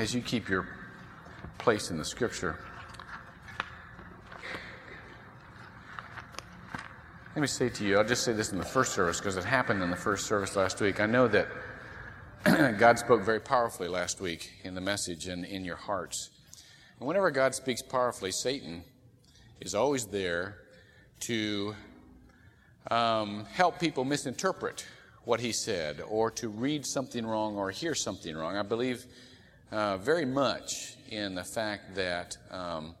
as you keep your place in the scripture, let me say to you, I'll just say this in the first service because it happened in the first service last week. I know that God spoke very powerfully last week in the message and in your hearts. And whenever God speaks powerfully, Satan is always there to um, help people misinterpret what he said or to read something wrong or hear something wrong. I believe uh, very much in the fact that um,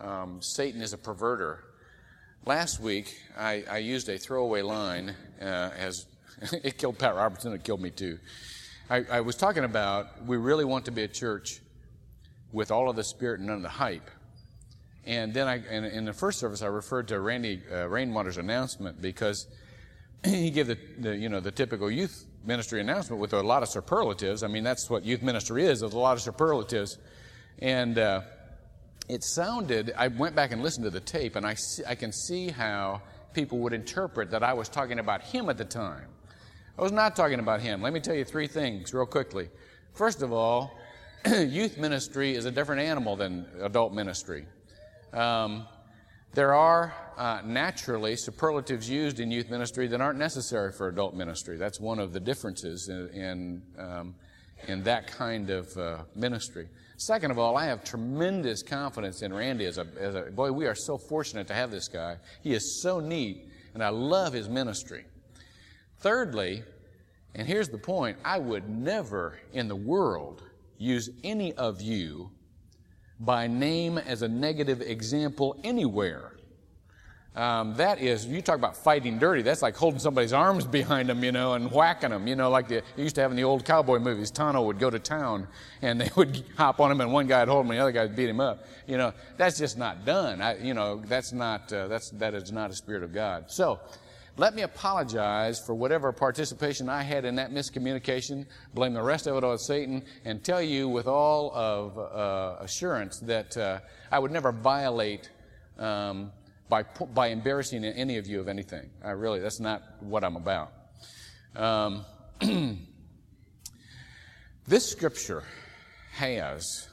um, Satan is a perverter. Last week, I, I used a throwaway line uh, as it killed Pat Robertson, it killed me too. I, I was talking about we really want to be a church with all of the spirit and none of the hype. And then I, in, in the first service, I referred to Randy uh, Rainwater's announcement because he gave the, the, you know, the typical youth ministry announcement with a lot of superlatives. I mean, that's what youth ministry is, is a lot of superlatives. And uh, it sounded, I went back and listened to the tape, and I, see, I can see how people would interpret that I was talking about him at the time. I was not talking about him. Let me tell you three things real quickly. First of all, youth ministry is a different animal than adult ministry. Um, there are uh, naturally superlatives used in youth ministry that aren't necessary for adult ministry. That's one of the differences in, in, um, in that kind of uh, ministry. Second of all, I have tremendous confidence in Randy as a, as a boy. We are so fortunate to have this guy. He is so neat, and I love his ministry. Thirdly, and here's the point I would never in the world use any of you by name as a negative example anywhere. Um, that is, you talk about fighting dirty. That's like holding somebody's arms behind them, you know, and whacking them. You know, like the, you used to have in the old cowboy movies. Tonto would go to town, and they would hop on him, and one guy would hold him, and the other guy would beat him up. You know, that's just not done. I, you know, that's not uh, that's that is not a spirit of God. So, let me apologize for whatever participation I had in that miscommunication, blame the rest of it on Satan, and tell you with all of uh, assurance that uh, I would never violate um, by, by embarrassing any of you of anything. I really, that's not what I'm about. Um, this scripture has,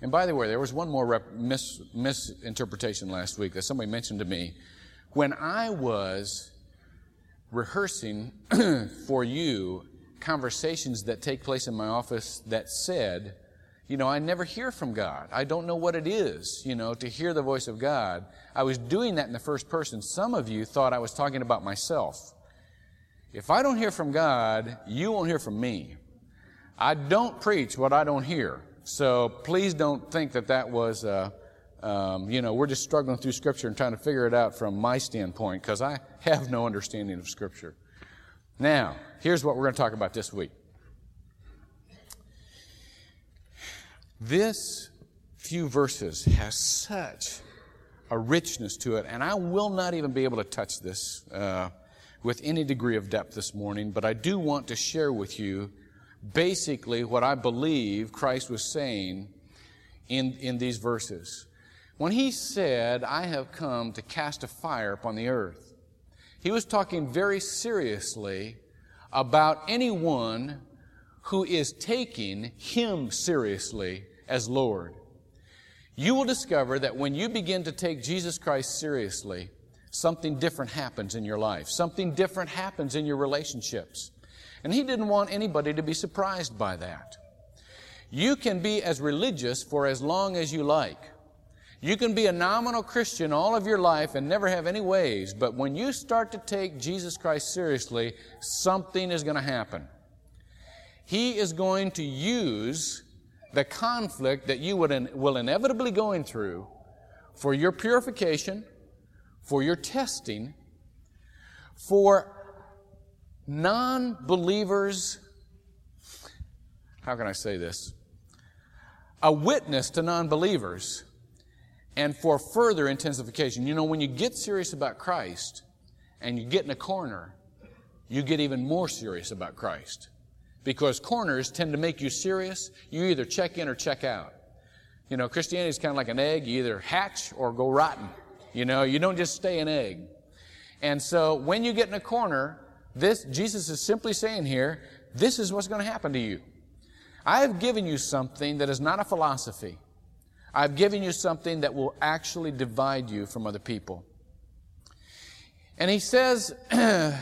and by the way, there was one more rep- mis- misinterpretation last week that somebody mentioned to me. When I was rehearsing for you conversations that take place in my office that said, you know, I never hear from God. I don't know what it is, you know, to hear the voice of God. I was doing that in the first person. Some of you thought I was talking about myself. If I don't hear from God, you won't hear from me. I don't preach what I don't hear. So please don't think that that was, uh, um, you know, we're just struggling through Scripture and trying to figure it out from my standpoint because I have no understanding of Scripture. Now, here's what we're going to talk about this week. This few verses has such a richness to it, and I will not even be able to touch this uh, with any degree of depth this morning, but I do want to share with you basically what I believe Christ was saying in, in these verses. When he said, I have come to cast a fire upon the earth, he was talking very seriously about anyone who is taking him seriously as Lord. You will discover that when you begin to take Jesus Christ seriously, something different happens in your life. Something different happens in your relationships. And he didn't want anybody to be surprised by that. You can be as religious for as long as you like. You can be a nominal Christian all of your life and never have any ways, but when you start to take Jesus Christ seriously, something is going to happen. He is going to use the conflict that you in, will inevitably going through for your purification, for your testing, for non-believers, how can I say this? A witness to non-believers and for further intensification. You know, when you get serious about Christ and you get in a corner, you get even more serious about Christ. Because corners tend to make you serious. You either check in or check out. You know, Christianity is kind of like an egg. You either hatch or go rotten. You know, you don't just stay an egg. And so when you get in a corner, this, Jesus is simply saying here, this is what's going to happen to you. I have given you something that is not a philosophy. I've given you something that will actually divide you from other people. And he says, I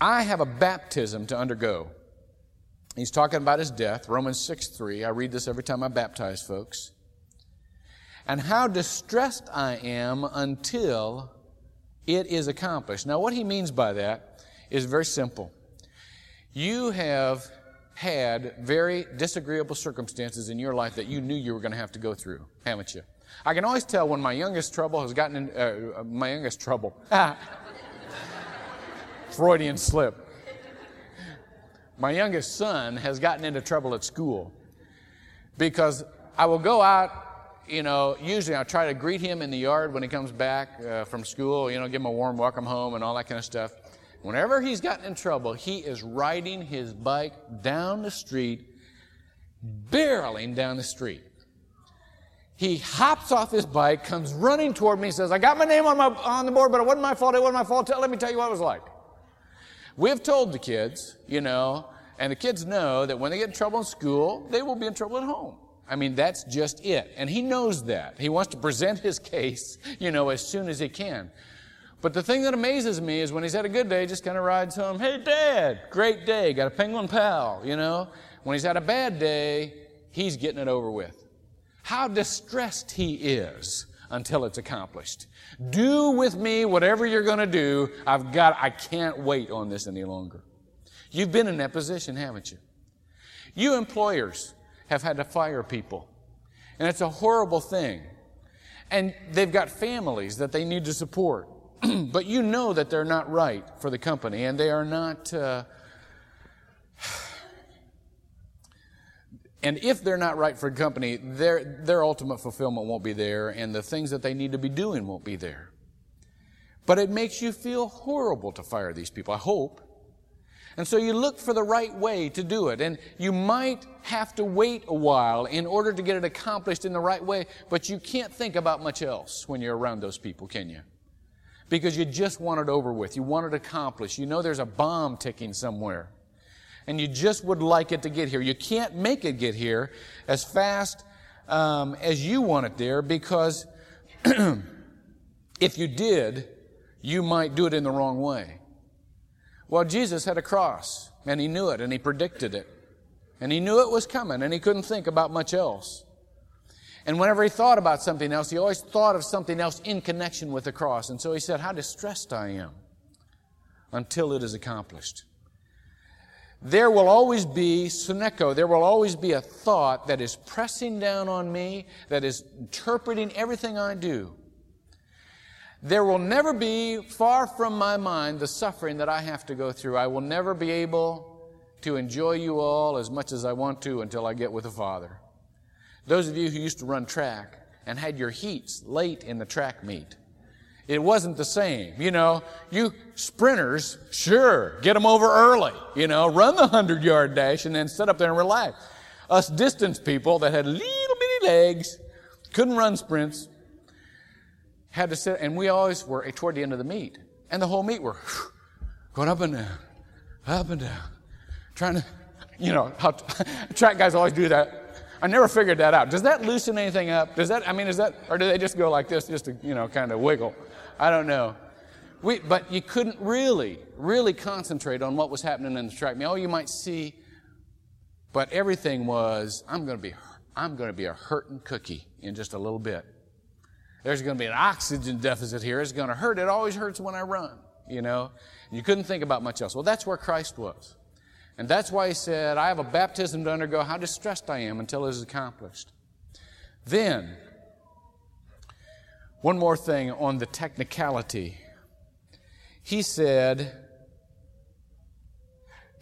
have a baptism to undergo. He's talking about his death, Romans 6 3. I read this every time I baptize folks. And how distressed I am until it is accomplished. Now, what he means by that is very simple. You have had very disagreeable circumstances in your life that you knew you were going to have to go through, haven't you? I can always tell when my youngest trouble has gotten in, uh, my youngest trouble. Freudian slip. My youngest son has gotten into trouble at school because I will go out, you know, usually I try to greet him in the yard when he comes back uh, from school, you know, give him a warm welcome home and all that kind of stuff. Whenever he's gotten in trouble, he is riding his bike down the street, barreling down the street. He hops off his bike, comes running toward me, says, I got my name on, my, on the board, but it wasn't my fault, it wasn't my fault. Let me tell you what it was like. We've told the kids, you know, and the kids know that when they get in trouble in school, they will be in trouble at home. I mean, that's just it. And he knows that. He wants to present his case, you know, as soon as he can. But the thing that amazes me is when he's had a good day, just kind of rides home, hey, dad, great day, got a penguin pal, you know. When he's had a bad day, he's getting it over with. How distressed he is until it's accomplished. Do with me whatever you're going to do. I've got, I can't wait on this any longer. You've been in that position, haven't you? You employers have had to fire people. And it's a horrible thing. And they've got families that they need to support. but you know that they're not right for the company and they are not. Uh, and if they're not right for company, their, their ultimate fulfillment won't be there and the things that they need to be doing won't be there. But it makes you feel horrible to fire these people, I hope. And so you look for the right way to do it. And you might have to wait a while in order to get it accomplished in the right way, but you can't think about much else when you're around those people, can you? because you just want it over with. You want it accomplished. You know there's a bomb ticking somewhere. And you just would like it to get here. You can't make it get here as fast um, as you want it there because if you did, you might do it in the wrong way. Well, Jesus had a cross, and he knew it, and he predicted it. And he knew it was coming, and he couldn't think about much else. And whenever he thought about something else, he always thought of something else in connection with the cross. And so he said, How distressed I am until it is accomplished. There will always be suneko, there will always be a thought that is pressing down on me, that is interpreting everything I do. There will never be far from my mind the suffering that I have to go through. I will never be able to enjoy you all as much as I want to until I get with the Father. Those of you who used to run track and had your heats late in the track meet, it wasn't the same. You know, you sprinters, sure, get them over early. You know, run the 100 yard dash and then sit up there and relax. Us distance people that had little bitty legs, couldn't run sprints, had to sit, and we always were eh, toward the end of the meet. And the whole meet were going up and down, up and down, trying to, you know, how, track guys always do that. I never figured that out. Does that loosen anything up? Does that, I mean, is that, or do they just go like this just to, you know, kind of wiggle? I don't know. We, but you couldn't really, really concentrate on what was happening in the track meet. Oh, you might see, but everything was, I'm going to be, I'm going to be a hurting cookie in just a little bit. There's going to be an oxygen deficit here. It's going to hurt. It always hurts when I run, you know. You couldn't think about much else. Well, that's where Christ was. And that's why he said, I have a baptism to undergo. How distressed I am until it is accomplished. Then, one more thing on the technicality. He said,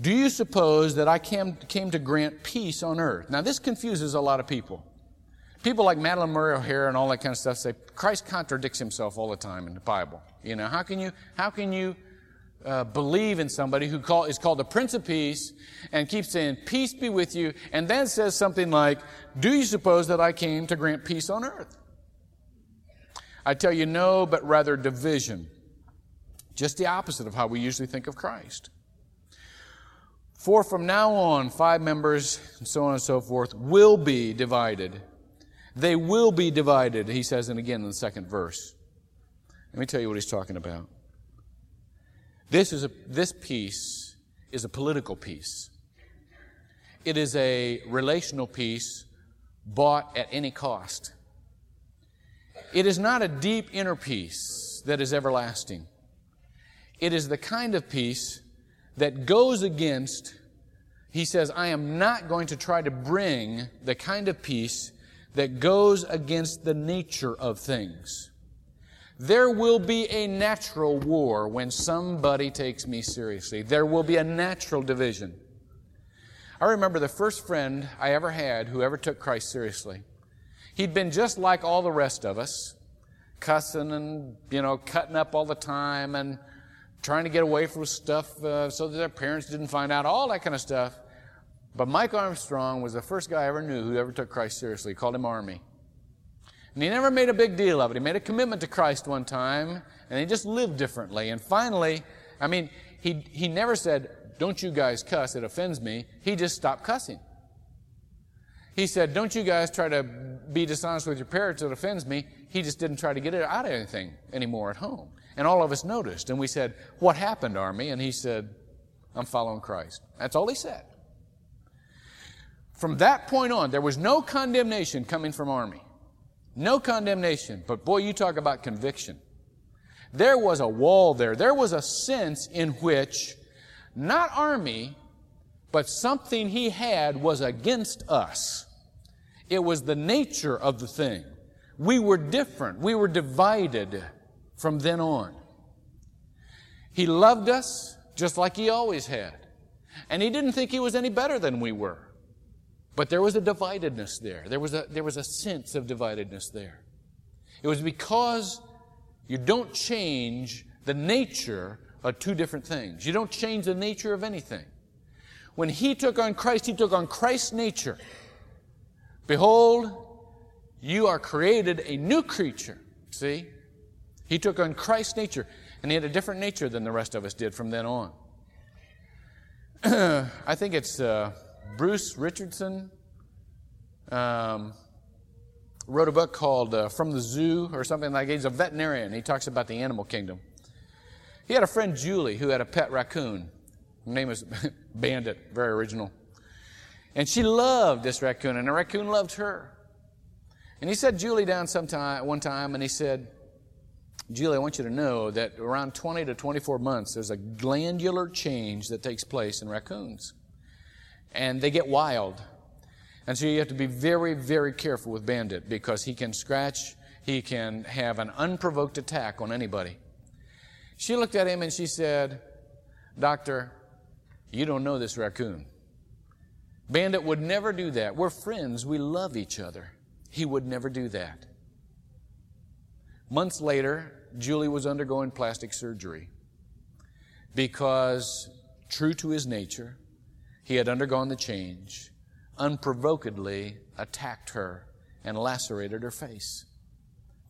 Do you suppose that I came, came to grant peace on earth? Now, this confuses a lot of people. People like Madalyn Murray O'Hair and all that kind of stuff say Christ contradicts himself all the time in the Bible. You know, how can you, how can you uh, believe in somebody who call, is called the Prince of Peace and keeps saying, Peace be with you, and then says something like, Do you suppose that I came to grant peace on earth? I tell you, no, but rather division. Just the opposite of how we usually think of Christ. For from now on, five members, and so on and so forth, will be divided. They will be divided, he says, and again in the second verse. Let me tell you what he's talking about. This is a, this peace is a political peace. It is a relational peace bought at any cost. It is not a deep inner peace that is everlasting. It is the kind of peace that goes against, he says, I am not going to try to bring the kind of peace that goes against the nature of things. There will be a natural war when somebody takes me seriously. There will be a natural division. I remember the first friend I ever had who ever took Christ seriously. He'd been just like all the rest of us, cussing and, you know, cutting up all the time and trying to get away from stuff uh, so that their parents didn't find out, all that kind of stuff. But Mike Armstrong was the first guy I ever knew who ever took Christ seriously. He called him Army. And he never made a big deal of it. He made a commitment to Christ one time, and he just lived differently. And finally, I mean, he, he never said, Don't you guys cuss, it offends me. He just stopped cussing. He said, Don't you guys try to be dishonest with your parents, it offends me. He just didn't try to get it out of anything anymore at home. And all of us noticed. And we said, What happened, Army? And he said, I'm following Christ. That's all he said. From that point on, there was no condemnation coming from Army. No condemnation. But boy, you talk about conviction. There was a wall there. There was a sense in which not Army, but something he had was against us. It was the nature of the thing. We were different. We were divided from then on. He loved us just like he always had. And he didn't think he was any better than we were. But there was a dividedness there. There was a, there was a sense of dividedness there. It was because you don't change the nature of two different things. You don't change the nature of anything. When he took on Christ, he took on Christ's nature. Behold, you are created a new creature. See? He took on Christ's nature, and he had a different nature than the rest of us did from then on. I think it's uh, Bruce Richardson um, wrote a book called uh, From the Zoo or something like that. He's a veterinarian. He talks about the animal kingdom. He had a friend, Julie, who had a pet raccoon. Her name was Bandit, very original. And she loved this raccoon, and the raccoon loved her. And he sat Julie down sometime, one time, and he said, Julie, I want you to know that around 20 to 24 months, there's a glandular change that takes place in raccoons. And they get wild. And so you have to be very, very careful with Bandit because he can scratch, he can have an unprovoked attack on anybody. She looked at him and she said, Doctor, you don't know this raccoon. Bandit would never do that. We're friends. We love each other. He would never do that. Months later, Julie was undergoing plastic surgery because, true to his nature, he had undergone the change, unprovokedly attacked her and lacerated her face.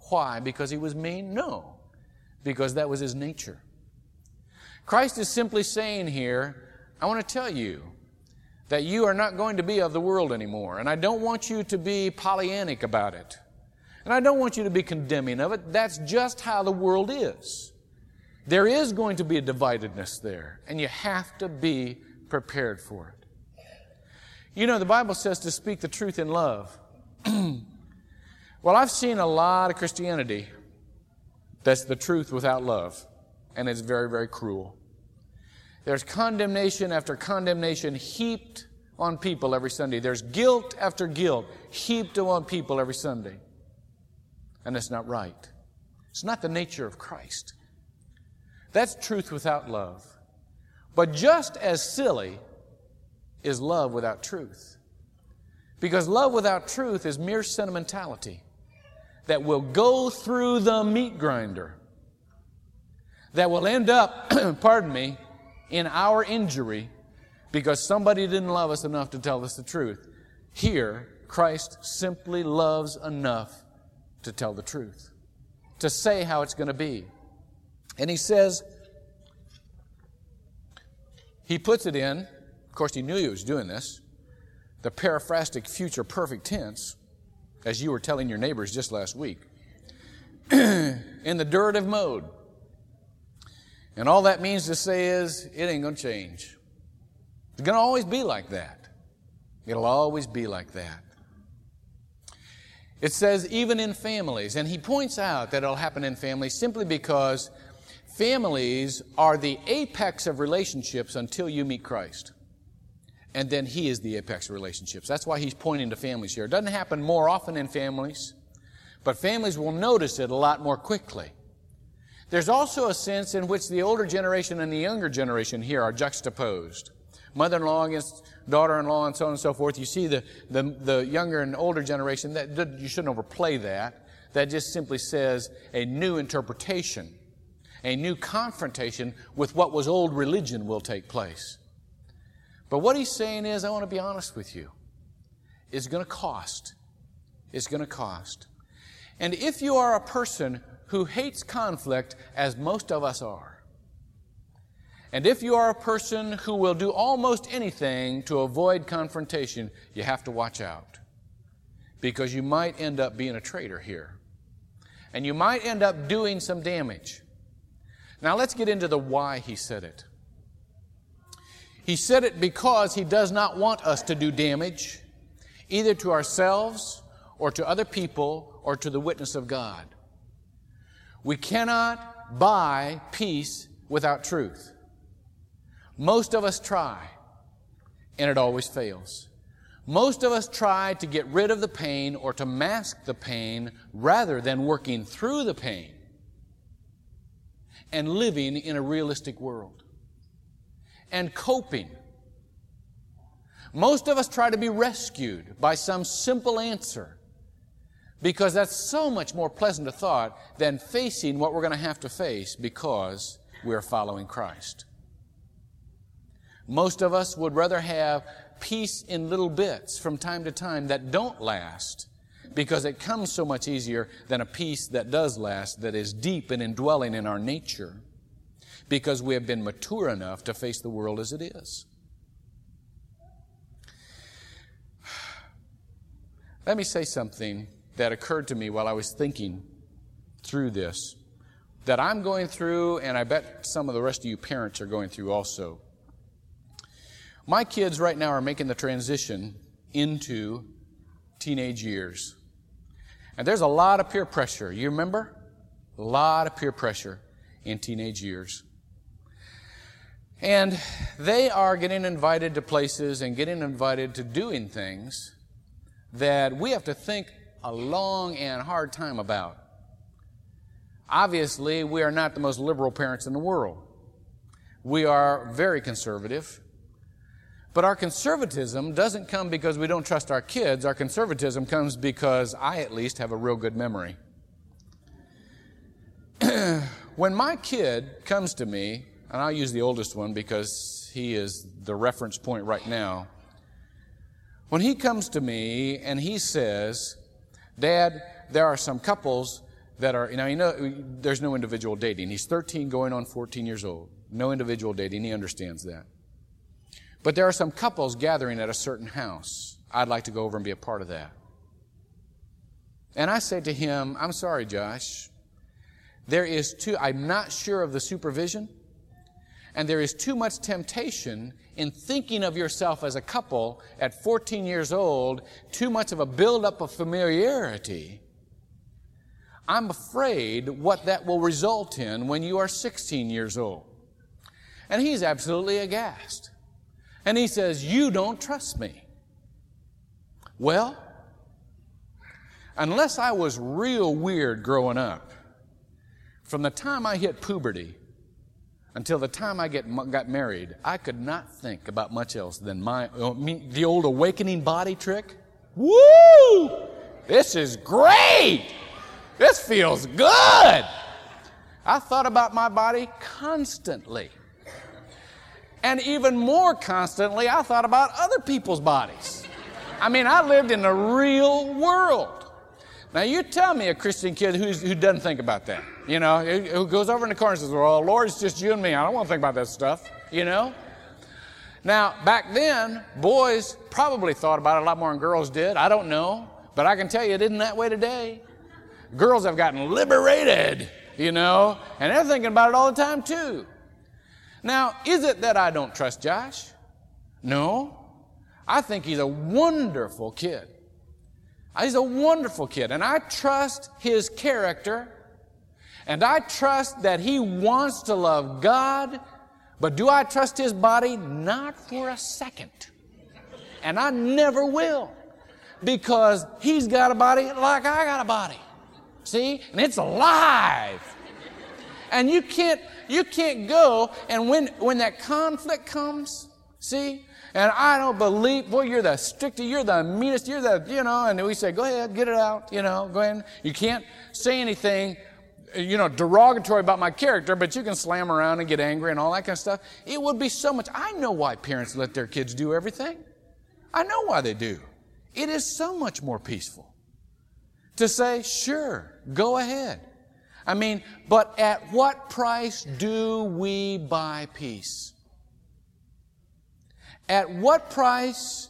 Why? Because he was mean? No, because that was his nature. Christ is simply saying here, I want to tell you that you are not going to be of the world anymore, and I don't want you to be Pollyannic about it. And I don't want you to be condemning of it. That's just how the world is. There is going to be a dividedness there, and you have to be prepared for it. You know, the Bible says to speak the truth in love. well, I've seen a lot of Christianity that's the truth without love, and it's very, very cruel. There's condemnation after condemnation heaped on people every Sunday. There's guilt after guilt heaped on people every Sunday and it's not right. It's not the nature of Christ. That's truth without love. But just as silly is love without truth. Because love without truth is mere sentimentality that will go through the meat grinder, that will end up, pardon me, in our injury because somebody didn't love us enough to tell us the truth. Here, Christ simply loves enough to tell the truth, to say how it's going to be. And he says, he puts it in of course, he knew he was doing this. The periphrastic future perfect tense, as you were telling your neighbors just last week, in the durative mode. And all that means to say is, it ain't going to change. It's going to always be like that. It'll always be like that. It says, even in families. And he points out that it'll happen in families simply because families are the apex of relationships until you meet Christ. And then he is the apex of relationships. That's why he's pointing to families here. It doesn't happen more often in families, but families will notice it a lot more quickly. There's also a sense in which the older generation and the younger generation here are juxtaposed. Mother-in-law against daughter-in-law and so on and so forth. You see the, the, the younger and older generation, that, you shouldn't overplay that. That just simply says a new interpretation, a new confrontation with what was old religion will take place. But what he's saying is, I want to be honest with you, it's going to cost. It's going to cost. And if you are a person who hates conflict, as most of us are. And if you are a person who will do almost anything to avoid confrontation, you have to watch out. Because you might end up being a traitor here. And you might end up doing some damage. Now let's get into the why he said it. He said it because he does not want us to do damage, either to ourselves or to other people or to the witness of God. We cannot buy peace without truth. Most of us try, and it always fails. Most of us try to get rid of the pain or to mask the pain rather than working through the pain and living in a realistic world and coping. Most of us try to be rescued by some simple answer because that's so much more pleasant a thought than facing what we're going to have to face because we're following Christ. Most of us would rather have peace in little bits from time to time that don't last because it comes so much easier than a peace that does last, that is deep and indwelling in our nature because we have been mature enough to face the world as it is. Let me say something that occurred to me while I was thinking through this that I'm going through, and I bet some of the rest of you parents are going through also. My kids right now are making the transition into teenage years. And there's a lot of peer pressure. You remember? A lot of peer pressure in teenage years. And they are getting invited to places and getting invited to doing things that we have to think a long and hard time about. Obviously, we are not the most liberal parents in the world. We are very conservative. But our conservatism doesn't come because we don't trust our kids. Our conservatism comes because I, at least, have a real good memory. when my kid comes to me, and I'll use the oldest one because he is the reference point right now. When he comes to me and he says, Dad, there are some couples that are, you know, you know, there's no individual dating. He's 13 going on 14 years old. No individual dating. He understands that. But there are some couples gathering at a certain house. I'd like to go over and be a part of that. And I say to him, I'm sorry, Josh. There is too, I'm not sure of the supervision, and there is too much temptation in thinking of yourself as a couple at 14 years old, too much of a buildup of familiarity. I'm afraid what that will result in when you are 16 years old. And he's absolutely aghast. And he says, You don't trust me. Well, unless I was real weird growing up, from the time I hit puberty, until the time I get, got married, I could not think about much else than my, uh, the old awakening body trick. Woo! This is great! This feels good! I thought about my body constantly. And even more constantly, I thought about other people's bodies. I mean, I lived in the real world. Now, you tell me a Christian kid who doesn't think about that, you know, who goes over in the corner and says, Well, Lord, it's just you and me. I don't want to think about that stuff, you know? Now, back then, boys probably thought about it a lot more than girls did. I don't know. But I can tell you it isn't that way today. Girls have gotten liberated, you know, and they're thinking about it all the time too. Now, is it that I don't trust Josh? No. I think he's a wonderful kid. He's a wonderful kid, and I trust his character, and I trust that he wants to love God, but do I trust his body? Not for a second. And I never will, because he's got a body like I got a body. See? And it's alive. And you can't, you can't go, and when, when that conflict comes, see, and I don't believe, boy, you're the strictest, you're the meanest, you're the, you know, and we say, go ahead, get it out, you know, go ahead. You can't say anything, you know, derogatory about my character, but you can slam around and get angry and all that kind of stuff. It would be so much. I know why parents let their kids do everything. I know why they do. It is so much more peaceful to say, sure, go ahead. I mean, but at what price do we buy peace? At what price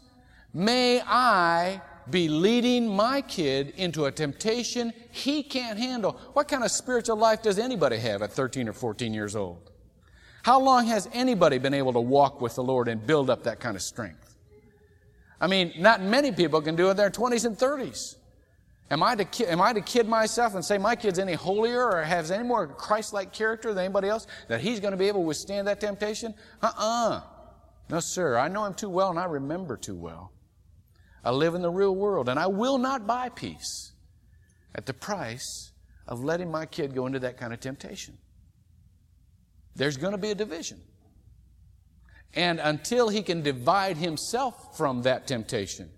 may I be leading my kid into a temptation he can't handle? What kind of spiritual life does anybody have at 13 or 14 years old? How long has anybody been able to walk with the Lord and build up that kind of strength? I mean, not many people can do it in their 20s and 30s. Am I, to, am I to kid myself and say my kid's any holier or has any more Christ-like character than anybody else that he's going to be able to withstand that temptation? Uh-uh. No, sir, I know him too well and I remember too well. I live in the real world and I will not buy peace at the price of letting my kid go into that kind of temptation. There's going to be a division. And until he can divide himself from that temptation,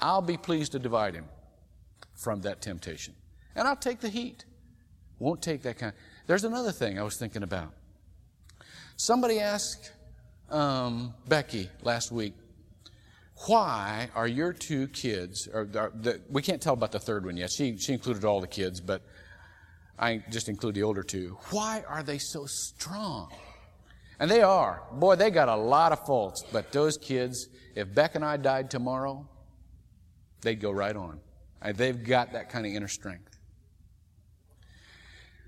I'll be pleased to divide him from that temptation. And I'll take the heat. Won't take that kind. There's another thing I was thinking about. Somebody asked um, Becky last week, why are your two kids, or the, we can't tell about the third one yet. She, she included all the kids, but I just include the older two. Why are they so strong? And they are. Boy, they got a lot of faults, but those kids, if Beck and I died tomorrow, they'd go right on. Uh, they've got that kind of inner strength.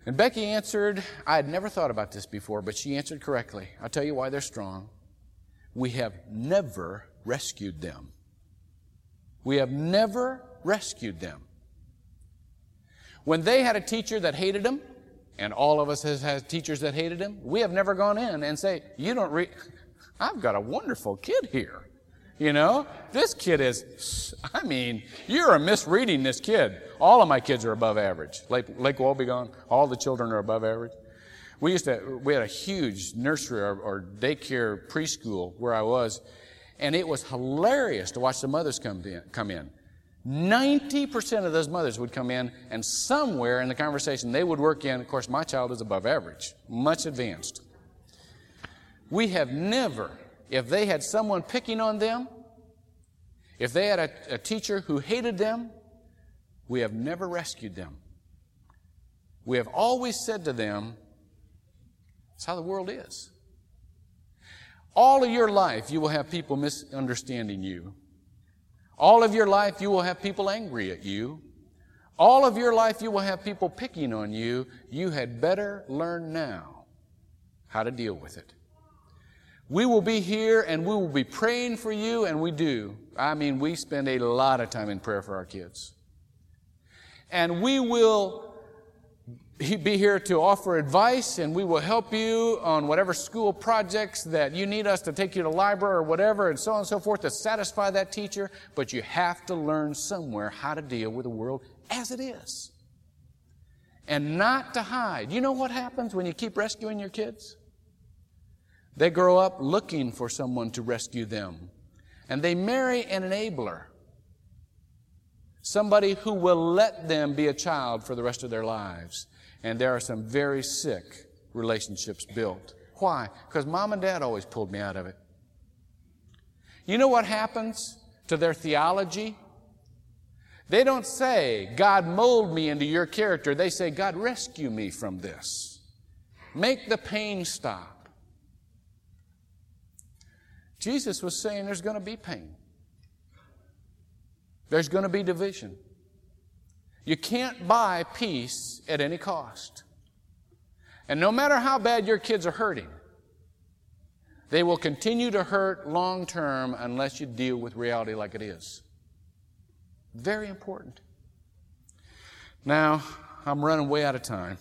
And Becky answered, I had never thought about this before, but she answered correctly. I'll tell you why they're strong. We have never rescued them. We have never rescued them. When they had a teacher that hated them, and all of us has had teachers that hated them, we have never gone in and say, you don't read, I've got a wonderful kid here. You know, this kid is, I mean, you're misreading this kid. All of my kids are above average. Lake, Lake Wobegon, all the children are above average. We used to, we had a huge nursery or, or daycare preschool where I was, and it was hilarious to watch the mothers come in. Come in. 90% of those mothers would come in, and somewhere in the conversation they would work in, of course, my child is above average, much advanced. We have never if they had someone picking on them, if they had a, a teacher who hated them, we have never rescued them. We have always said to them, it's how the world is. All of your life, you will have people misunderstanding you. All of your life, you will have people angry at you. All of your life, you will have people picking on you. You had better learn now how to deal with it. We will be here and we will be praying for you, and we do. I mean, we spend a lot of time in prayer for our kids. And we will be here to offer advice and we will help you on whatever school projects that you need us to take you to library or whatever and so on and so forth to satisfy that teacher. But you have to learn somewhere how to deal with the world as it is. And not to hide. You know what happens when you keep rescuing your kids? They grow up looking for someone to rescue them. And they marry an enabler. Somebody who will let them be a child for the rest of their lives. And there are some very sick relationships built. Why? Because mom and dad always pulled me out of it. You know what happens to their theology? They don't say, God mold me into your character. They say, God rescue me from this. Make the pain stop. Jesus was saying there's going to be pain. There's going to be division. You can't buy peace at any cost. And no matter how bad your kids are hurting, they will continue to hurt long term unless you deal with reality like it is. Very important. Now, I'm running way out of time,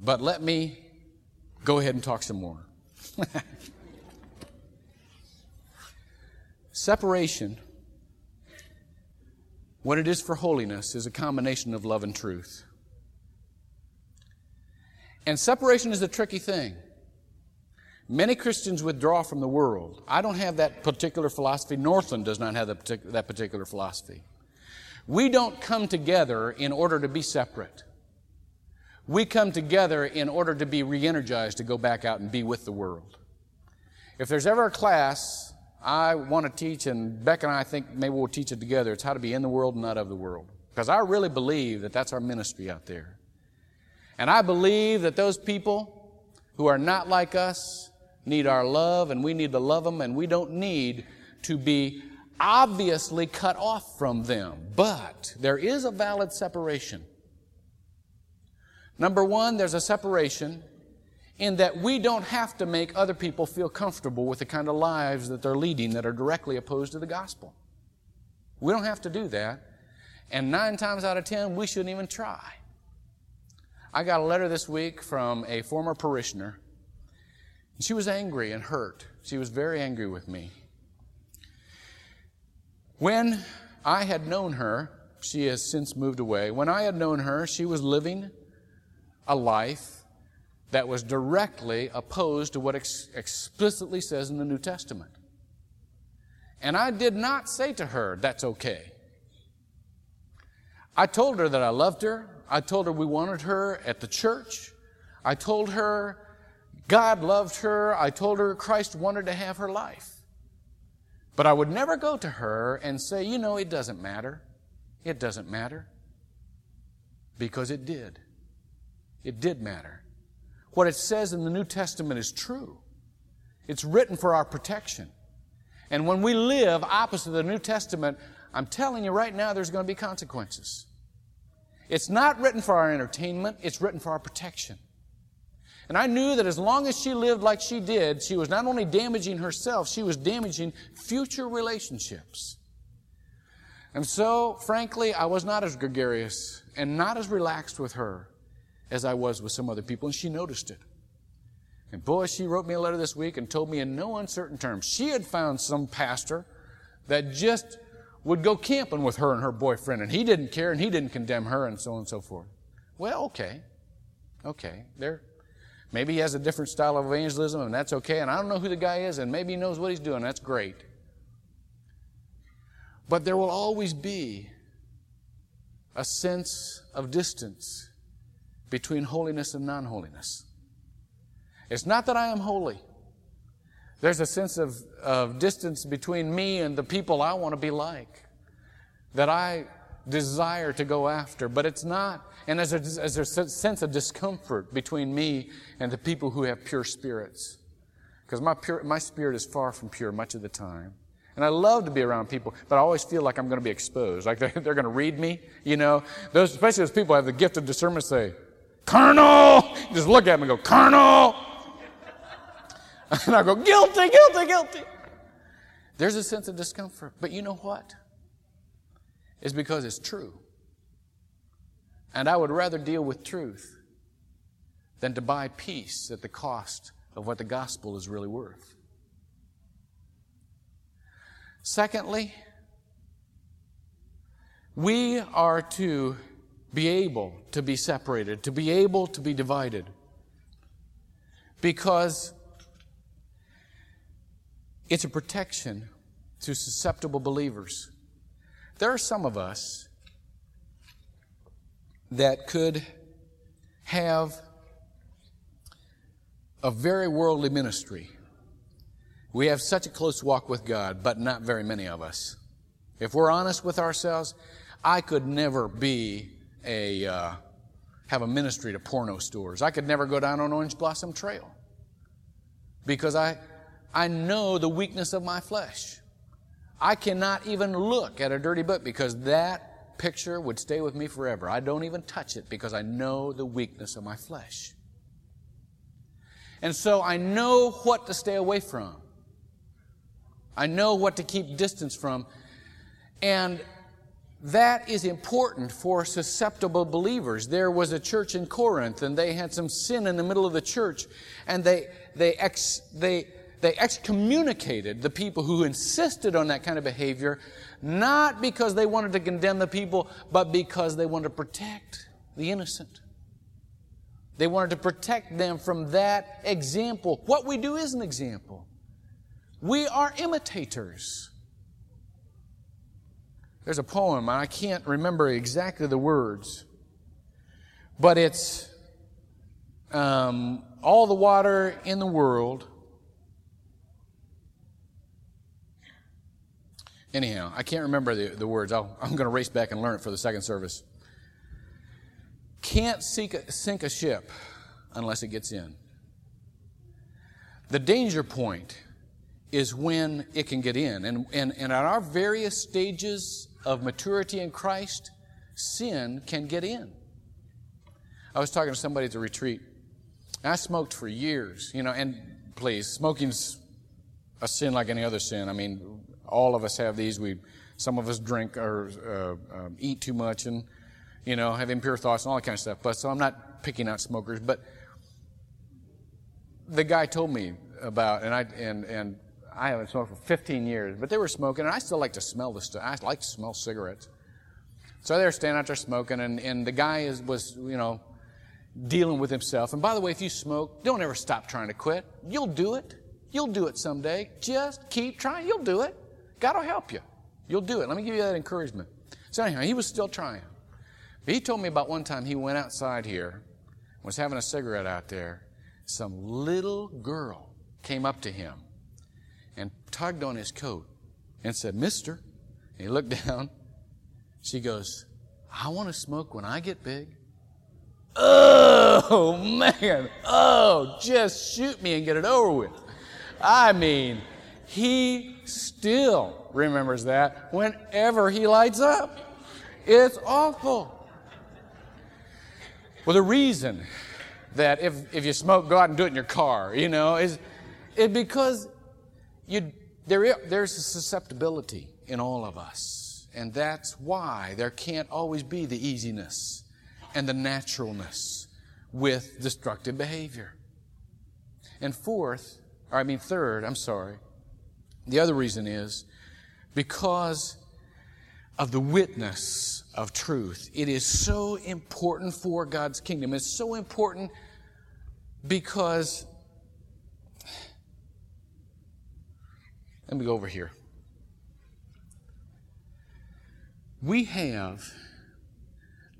but let me go ahead and talk some more. Separation, what it is for holiness, is a combination of love and truth. And separation is a tricky thing. Many Christians withdraw from the world. I don't have that particular philosophy. Northland does not have that particular philosophy. We don't come together in order to be separate. We come together in order to be re energized to go back out and be with the world. If there's ever a class I want to teach, and Beck and I think maybe we'll teach it together, it's how to be in the world and not of the world. Because I really believe that that's our ministry out there. And I believe that those people who are not like us need our love, and we need to love them, and we don't need to be obviously cut off from them. But there is a valid separation. Number one, there's a separation in that we don't have to make other people feel comfortable with the kind of lives that they're leading that are directly opposed to the gospel. We don't have to do that. And nine times out of ten, we shouldn't even try. I got a letter this week from a former parishioner. She was angry and hurt. She was very angry with me. When I had known her, she has since moved away. When I had known her, she was living a life that was directly opposed to what ex- explicitly says in the New Testament. And I did not say to her, that's okay. I told her that I loved her. I told her we wanted her at the church. I told her God loved her. I told her Christ wanted to have her life. But I would never go to her and say, you know, it doesn't matter. It doesn't matter. Because it did. It did matter. What it says in the New Testament is true. It's written for our protection. And when we live opposite the New Testament, I'm telling you right now, there's going to be consequences. It's not written for our entertainment, it's written for our protection. And I knew that as long as she lived like she did, she was not only damaging herself, she was damaging future relationships. And so, frankly, I was not as gregarious and not as relaxed with her as I was with some other people, and she noticed it. And boy, she wrote me a letter this week and told me in no uncertain terms she had found some pastor that just would go camping with her and her boyfriend, and he didn't care and he didn't condemn her, and so on and so forth. Well, okay. Okay. There, maybe he has a different style of evangelism, and that's okay. And I don't know who the guy is, and maybe he knows what he's doing. That's great. But there will always be a sense of distance between holiness and non holiness. It's not that I am holy. There's a sense of, of distance between me and the people I want to be like, that I desire to go after, but it's not. And there's a, there's a sense of discomfort between me and the people who have pure spirits. Because my, my spirit is far from pure much of the time. And I love to be around people, but I always feel like I'm going to be exposed. Like they're, they're going to read me, you know. Those, especially those people who have the gift of discernment say, Colonel! Just look at me and go, Colonel! And I go, guilty, guilty, guilty. There's a sense of discomfort. But you know what? It's because it's true. And I would rather deal with truth than to buy peace at the cost of what the gospel is really worth. Secondly, we are to be able to be separated, to be able to be divided. Because it's a protection to susceptible believers. There are some of us that could have a very worldly ministry. We have such a close walk with God, but not very many of us. If we're honest with ourselves, I could never be a uh, have a ministry to porno stores. I could never go down on Orange Blossom Trail because I I know the weakness of my flesh. I cannot even look at a dirty book because that picture would stay with me forever. I don't even touch it because I know the weakness of my flesh. And so I know what to stay away from. I know what to keep distance from. And that is important for susceptible believers. There was a church in Corinth and they had some sin in the middle of the church and they, they, ex, they, they excommunicated the people who insisted on that kind of behavior, not because they wanted to condemn the people, but because they wanted to protect the innocent. They wanted to protect them from that example. What we do is an example. We are imitators. There's a poem, and I can't remember exactly the words, but it's um, all the water in the world. Anyhow, I can't remember the, the words. i am going to race back and learn it for the second service. Can't a, sink a ship unless it gets in. The danger point is when it can get in. And, and, and at our various stages of maturity in Christ, sin can get in. I was talking to somebody at the retreat. I smoked for years, you know, and please, smoking's a sin like any other sin. I mean, all of us have these. We, some of us drink or uh, uh, eat too much and, you know, have impure thoughts and all that kind of stuff. But so I'm not picking out smokers, but the guy told me about, and I, and, and I haven't smoked for 15 years, but they were smoking, and I still like to smell the stuff. I like to smell cigarettes. So they were standing out there smoking, and, and the guy is, was, you know, dealing with himself. And by the way, if you smoke, don't ever stop trying to quit. You'll do it. You'll do it someday. Just keep trying. You'll do it. God will help you. You'll do it. Let me give you that encouragement. So anyhow, he was still trying. But he told me about one time he went outside here, was having a cigarette out there. Some little girl came up to him tugged on his coat and said, Mister. And he looked down. She goes, I want to smoke when I get big. Oh, man. Oh, just shoot me and get it over with. I mean, he still remembers that whenever he lights up. It's awful. Well, the reason that if, if you smoke, go out and do it in your car, you know, is it because you, there, there's a susceptibility in all of us. And that's why there can't always be the easiness and the naturalness with destructive behavior. And fourth, or I mean third, I'm sorry, the other reason is because of the witness of truth. It is so important for God's kingdom. It's so important because Let me go over here. We have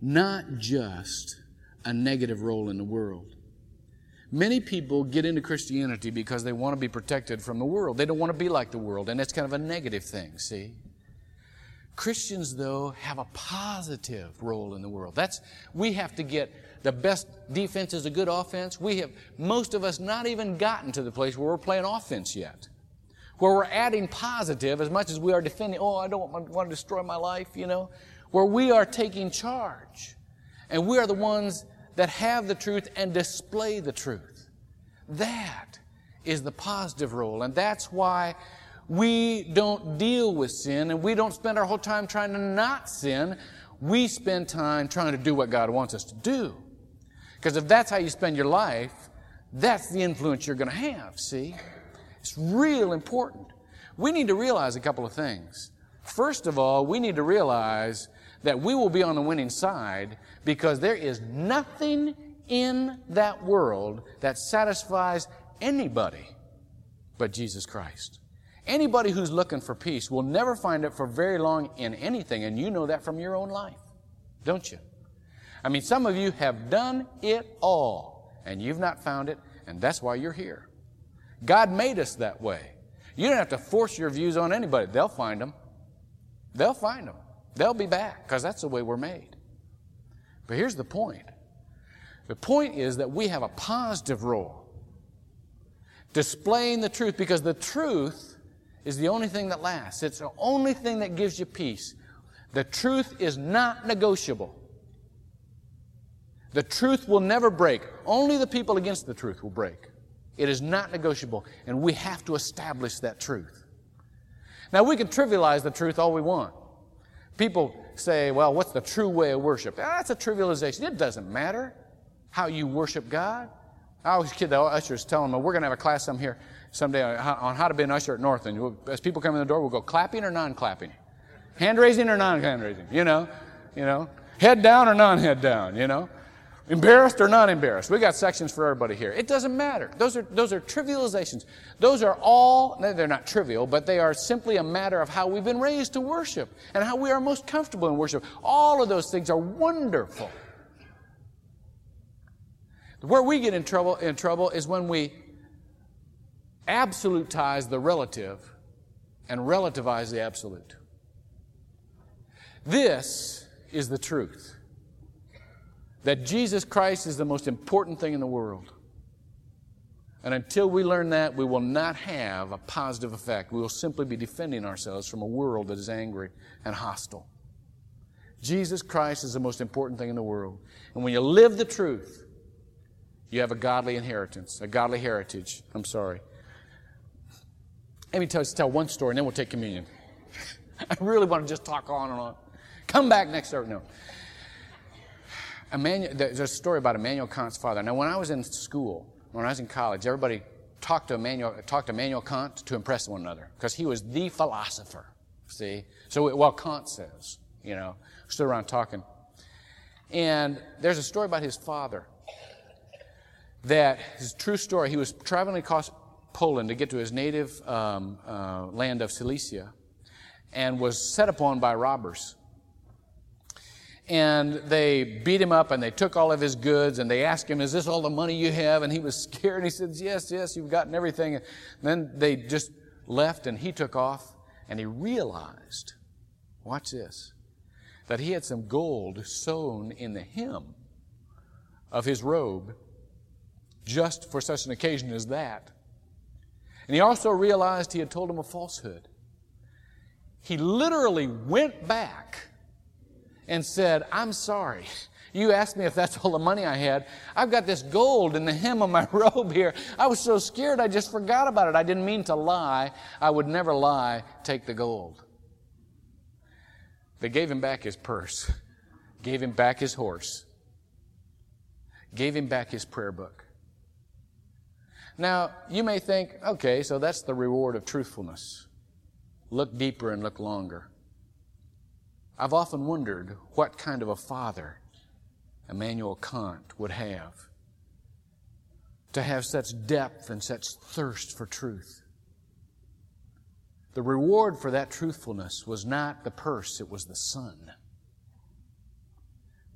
not just a negative role in the world. Many people get into Christianity because they want to be protected from the world. They don't want to be like the world, and that's kind of a negative thing, see? Christians, though, have a positive role in the world. That's, we have to get the best defense is a good offense. We have, most of us, not even gotten to the place where we're playing offense yet where we're adding positive as much as we are defending, oh, I don't want, want to destroy my life, you know, where we are taking charge. And we are the ones that have the truth and display the truth. That is the positive role. And that's why we don't deal with sin and we don't spend our whole time trying to not sin. We spend time trying to do what God wants us to do. Because if that's how you spend your life, that's the influence you're going to have, see? It's real important. We need to realize a couple of things. First of all, we need to realize that we will be on the winning side because there is nothing in that world that satisfies anybody but Jesus Christ. Anybody who's looking for peace will never find it for very long in anything, and you know that from your own life, don't you? I mean, some of you have done it all, and you've not found it, and that's why you're here. God made us that way. You don't have to force your views on anybody. They'll find them. They'll find them. They'll be back because that's the way we're made. But here's the point. The point is that we have a positive role. Displaying the truth because the truth is the only thing that lasts. It's the only thing that gives you peace. The truth is not negotiable. The truth will never break. Only the people against the truth will break. It is not negotiable, and we have to establish that truth. Now, we can trivialize the truth all we want. People say, well, what's the true way of worship? Ah, that's a trivialization. It doesn't matter how you worship God. I always kid the ushers, tell them, we're going to have a class some here someday on how to be an usher at North. And as people come in the door, we'll go clapping or non-clapping, hand raising or non-hand raising. You know, you know, head down or non-head down. You know, Embarrassed or not embarrassed? We got sections for everybody here. It doesn't matter. Those are, those are trivializations. Those are all, they're not trivial, but they are simply a matter of how we've been raised to worship and how we are most comfortable in worship. All of those things are wonderful. Where we get in trouble, in trouble is when we absolutize the relative and relativize the absolute. This is the truth that Jesus Christ is the most important thing in the world. And until we learn that, we will not have a positive effect. We will simply be defending ourselves from a world that is angry and hostile. Jesus Christ is the most important thing in the world. And when you live the truth, you have a godly inheritance, a godly heritage. I'm sorry. Let me tell, you, tell one story and then we'll take communion. I really want to just talk on and on. Come back next service. No. Immanuel, there's a story about Immanuel Kant's father. Now, when I was in school, when I was in college, everybody talked to Immanuel, talked to Immanuel Kant to impress one another because he was the philosopher. See, so well, Kant says, you know, stood around talking, and there's a story about his father. That his true story. He was traveling across Poland to get to his native um, uh, land of Silesia, and was set upon by robbers and they beat him up and they took all of his goods and they asked him, Is this all the money you have? And he was scared and he said, Yes, yes, you've gotten everything. And then they just left and he took off and he realized, watch this, that he had some gold sewn in the hem of his robe just for such an occasion as that. And he also realized he had told him a falsehood. He literally went back and said, I'm sorry. You asked me if that's all the money I had. I've got this gold in the hem of my robe here. I was so scared I just forgot about it. I didn't mean to lie. I would never lie. Take the gold. They gave him back his purse, gave him back his horse, gave him back his prayer book. Now, you may think, okay, so that's the reward of truthfulness. Look deeper and look longer. I've often wondered what kind of a father Immanuel Kant would have to have such depth and such thirst for truth. The reward for that truthfulness was not the purse, it was the son.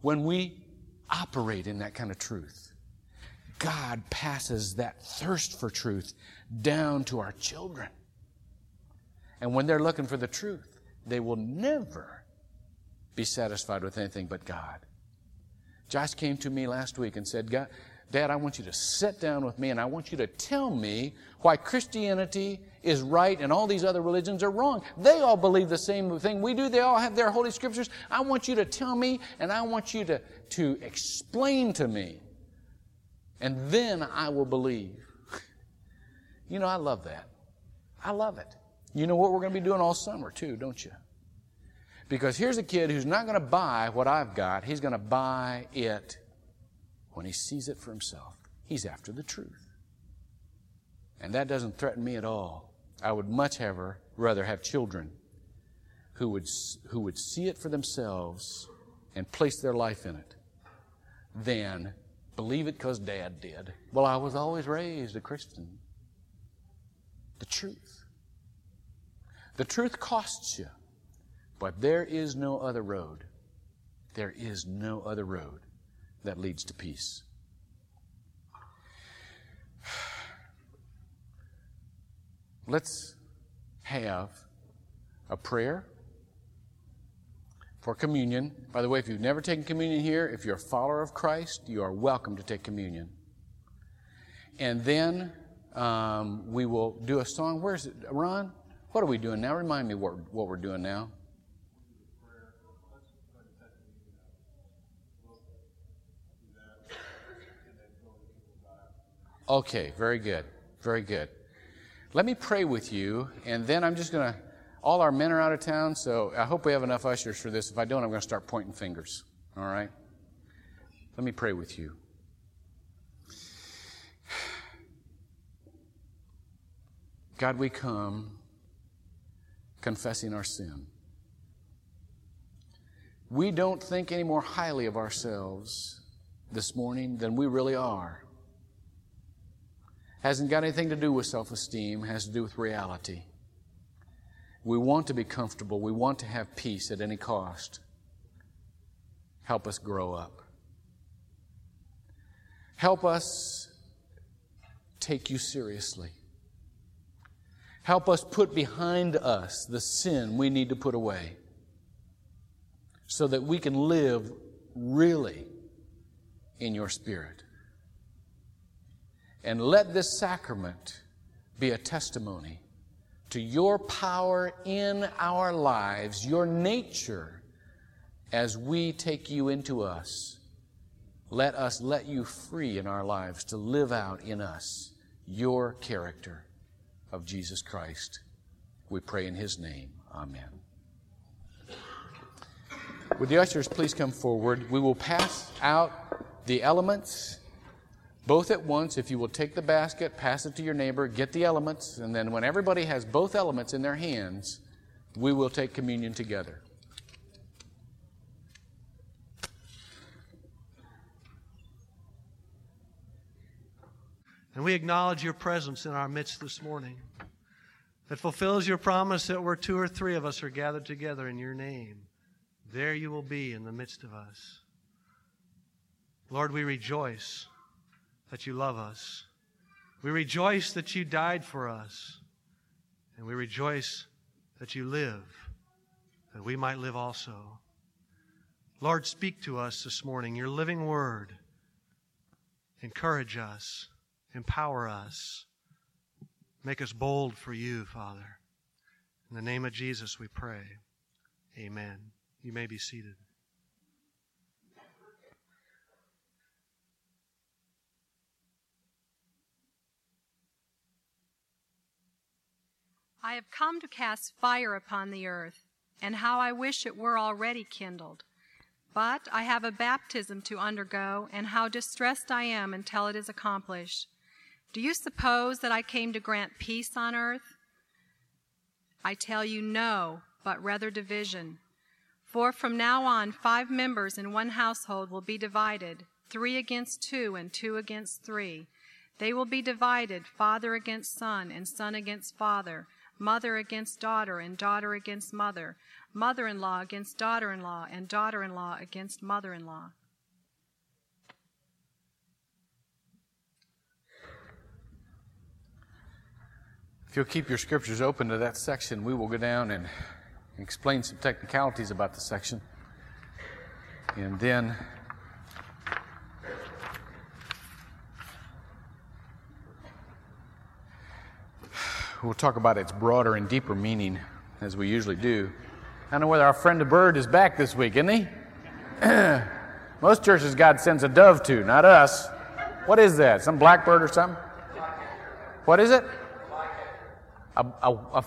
When we operate in that kind of truth, God passes that thirst for truth down to our children. And when they're looking for the truth, they will never be satisfied with anything but God. Josh came to me last week and said, God, Dad, I want you to sit down with me and I want you to tell me why Christianity is right and all these other religions are wrong. They all believe the same thing we do. They all have their holy scriptures. I want you to tell me and I want you to, to explain to me. And then I will believe. you know, I love that. I love it. You know what we're going to be doing all summer too, don't you? Because here's a kid who's not going to buy what I've got, he's going to buy it when he sees it for himself. He's after the truth. And that doesn't threaten me at all. I would much ever rather have children who would, who would see it for themselves and place their life in it than believe it because dad did. Well, I was always raised a Christian. The truth. The truth costs you. But there is no other road. There is no other road that leads to peace. Let's have a prayer for communion. By the way, if you've never taken communion here, if you're a follower of Christ, you are welcome to take communion. And then um, we will do a song. Where's it? Ron? What are we doing now? Remind me what, what we're doing now. Okay, very good. Very good. Let me pray with you, and then I'm just going to. All our men are out of town, so I hope we have enough ushers for this. If I don't, I'm going to start pointing fingers. All right? Let me pray with you. God, we come confessing our sin. We don't think any more highly of ourselves this morning than we really are. Hasn't got anything to do with self esteem, has to do with reality. We want to be comfortable, we want to have peace at any cost. Help us grow up. Help us take you seriously. Help us put behind us the sin we need to put away so that we can live really in your spirit. And let this sacrament be a testimony to your power in our lives, your nature, as we take you into us. Let us let you free in our lives to live out in us your character of Jesus Christ. We pray in His name. Amen. Would the ushers please come forward? We will pass out the elements both at once. If you will take the basket, pass it to your neighbor, get the elements, and then when everybody has both elements in their hands, we will take communion together. And we acknowledge your presence in our midst this morning that fulfills your promise that where two or three of us are gathered together in your name, there you will be in the midst of us. Lord, we rejoice that you love us. We rejoice that you died for us. And we rejoice that you live, that we might live also. Lord, speak to us this morning, your living word. Encourage us Empower us. Make us bold for you, Father. In the name of Jesus we pray. Amen. You may be seated. I have come to cast fire upon the earth, and how I wish it were already kindled. But I have a baptism to undergo, and how distressed I am until it is accomplished. Do you suppose that I came to grant peace on earth? I tell you no, but rather division. For from now on, five members in one household will be divided, three against two and two against three. They will be divided, father against son and son against father, mother against daughter and daughter against mother, mother in law against daughter in law, and daughter in law against mother in law. If you'll keep your scriptures open to that section, we will go down and explain some technicalities about the section. And then we'll talk about its broader and deeper meaning as we usually do. I don't know whether our friend the bird is back this week, isn't he? Most churches God sends a dove to, not us. What is that? Some blackbird or something? What is it? a, a, a,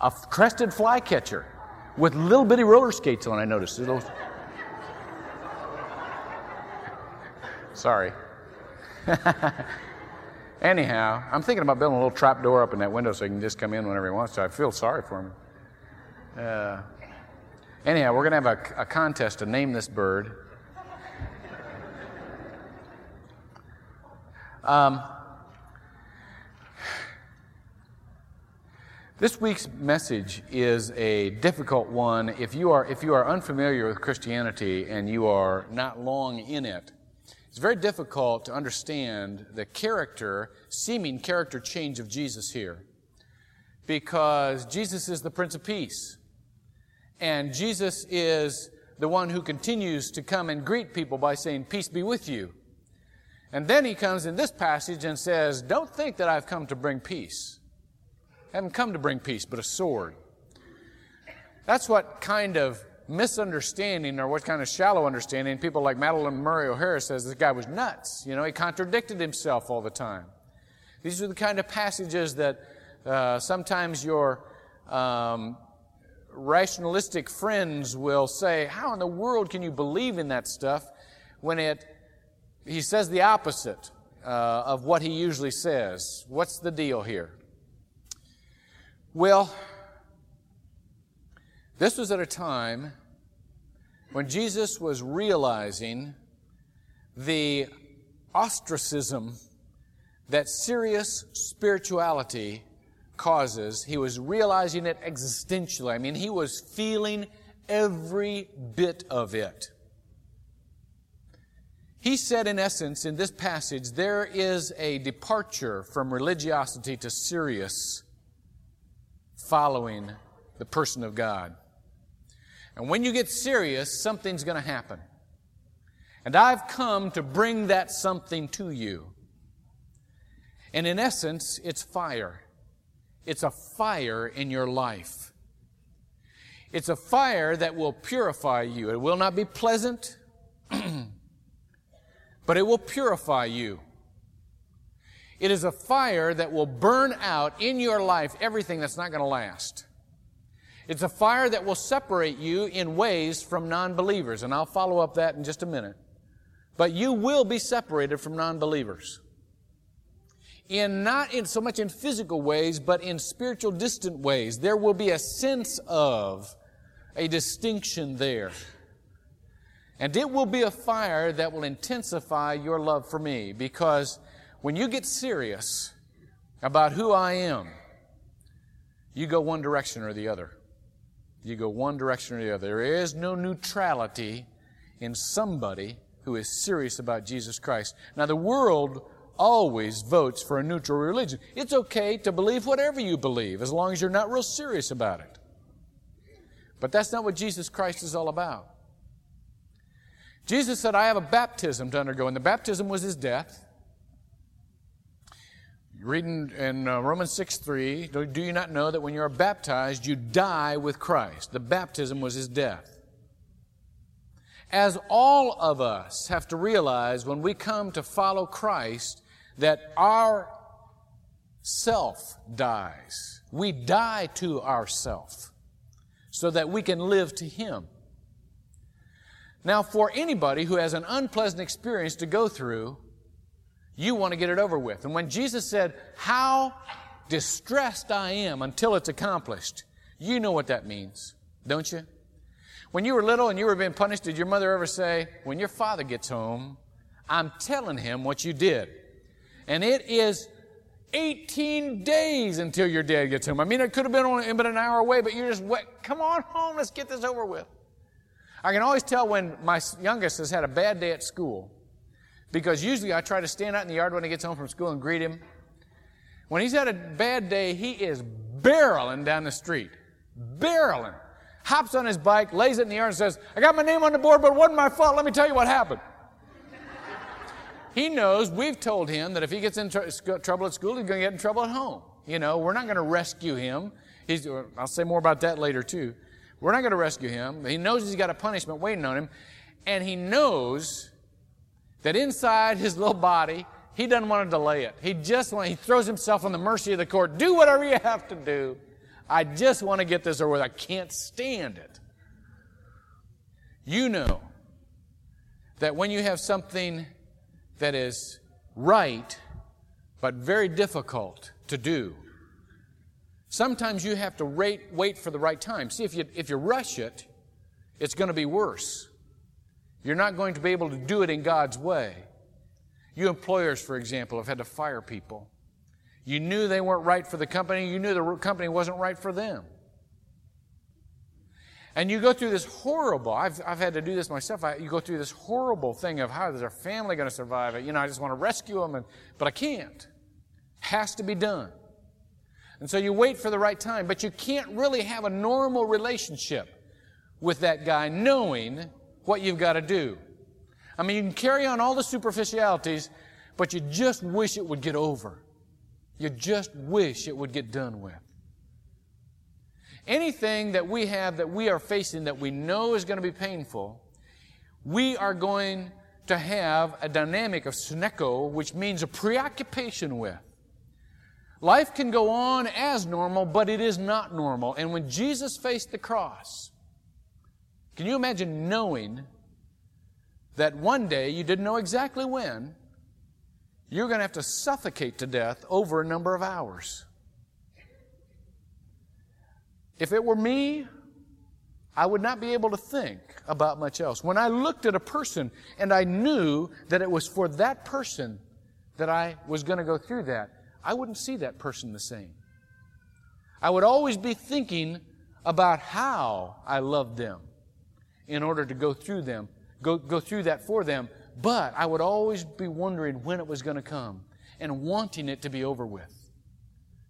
a crested flycatcher with little bitty roller skates on, I noticed. Those... Sorry. Anyhow, I'm thinking about building a little trap door up in that window so he can just come in whenever he wants to. I feel sorry for him. Uh, anyhow, we're going to have a, a contest to name this bird. Um, This week's message is a difficult one. If you are, if you are unfamiliar with Christianity and you are not long in it, it's very difficult to understand the character, seeming character change of Jesus here. Because Jesus is the Prince of Peace. And Jesus is the one who continues to come and greet people by saying, Peace be with you. And then he comes in this passage and says, Don't think that I've come to bring peace. I haven't come to bring peace, but a sword. That's what kind of misunderstanding or what kind of shallow understanding people like Madalyn Murray O'Hara says this guy was nuts. You know, he contradicted himself all the time. These are the kind of passages that uh, sometimes your um, rationalistic friends will say, How in the world can you believe in that stuff when it, he says the opposite uh, of what he usually says? What's the deal here? Well, this was at a time when Jesus was realizing the ostracism that serious spirituality causes. He was realizing it existentially. I mean, he was feeling every bit of it. He said, in essence, in this passage, there is a departure from religiosity to serious following the person of God. And when you get serious, something's going to happen. And I've come to bring that something to you. And in essence, it's fire. It's a fire in your life. It's a fire that will purify you. It will not be pleasant, but it will purify you. It is a fire that will burn out in your life everything that's not going to last. It's a fire that will separate you in ways from non believers, and I'll follow up that in just a minute. But you will be separated from non believers. In not in so much in physical ways, but in spiritual distant ways. There will be a sense of a distinction there. And it will be a fire that will intensify your love for me because when you get serious about who I am, you go one direction or the other. You go one direction or the other. There is no neutrality in somebody who is serious about Jesus Christ. Now, the world always votes for a neutral religion. It's okay to believe whatever you believe as long as you're not real serious about it. But that's not what Jesus Christ is all about. Jesus said, I have a baptism to undergo, and the baptism was his death. Reading in uh, Romans 6 3, do you not know that when you are baptized, you die with Christ? The baptism was his death. As all of us have to realize when we come to follow Christ, that our self dies. We die to ourself so that we can live to Him. Now, for anybody who has an unpleasant experience to go through, you want to get it over with. And when Jesus said, How distressed I am until it's accomplished, you know what that means, don't you? When you were little and you were being punished, did your mother ever say, When your father gets home, I'm telling him what you did? And it is 18 days until your dad gets home. I mean, it could have been only been an hour away, but you're just, wait, come on home, let's get this over with. I can always tell when my youngest has had a bad day at school because usually I try to stand out in the yard when he gets home from school and greet him. When he's had a bad day, he is barreling down the street. Barreling. Hops on his bike, lays it in the yard and says, I got my name on the board, but it wasn't my fault. Let me tell you what happened. he knows we've told him that if he gets in tr- trouble at school, he's going to get in trouble at home. You know, we're not going to rescue him. He's, uh, I'll say more about that later too. We're not going to rescue him. He knows he's got a punishment waiting on him. And he knows that inside his little body, he doesn't want to delay it. He just want, he throws himself on the mercy of the court. Do whatever you have to do. I just want to get this over with. I can't stand it. You know that when you have something that is right, but very difficult to do, sometimes you have to wait, wait for the right time. See, if you, if you rush it, it's going to be worse. You're not going to be able to do it in God's way. You employers, for example, have had to fire people. You knew they weren't right for the company. You knew the company wasn't right for them. And you go through this horrible, I've, I've had to do this myself. I, you go through this horrible thing of how is our family going to survive it? You know, I just want to rescue them, and, but I can't. Has to be done. And so you wait for the right time, but you can't really have a normal relationship with that guy knowing what you've got to do. I mean, you can carry on all the superficialities, but you just wish it would get over. You just wish it would get done with. Anything that we have that we are facing that we know is going to be painful, we are going to have a dynamic of syneko, which means a preoccupation with. Life can go on as normal, but it is not normal. And when Jesus faced the cross, can you imagine knowing that one day, you didn't know exactly when, you're going to have to suffocate to death over a number of hours? If it were me, I would not be able to think about much else. When I looked at a person and I knew that it was for that person that I was going to go through that, I wouldn't see that person the same. I would always be thinking about how I loved them in order to go through them, go, go through that for them. But I would always be wondering when it was going to come and wanting it to be over with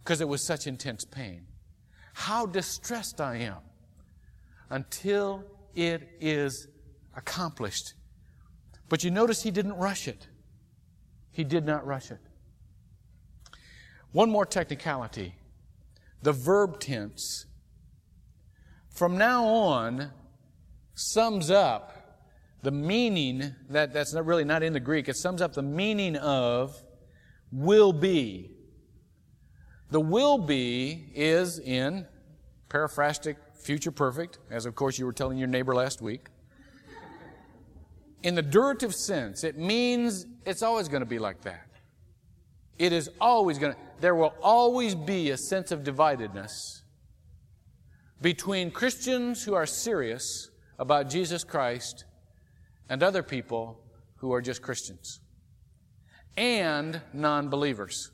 because it was such intense pain. How distressed I am until it is accomplished. But you notice he didn't rush it. He did not rush it. One more technicality. The verb tense from now on sums up the meaning that that's not really not in the Greek. It sums up the meaning of will be. The will be is in periphrastic future perfect, as of course you were telling your neighbor last week. In the durative sense, it means it's always going to be like that. It is always going to, there will always be a sense of dividedness between Christians who are serious about Jesus Christ and other people who are just Christians and non believers.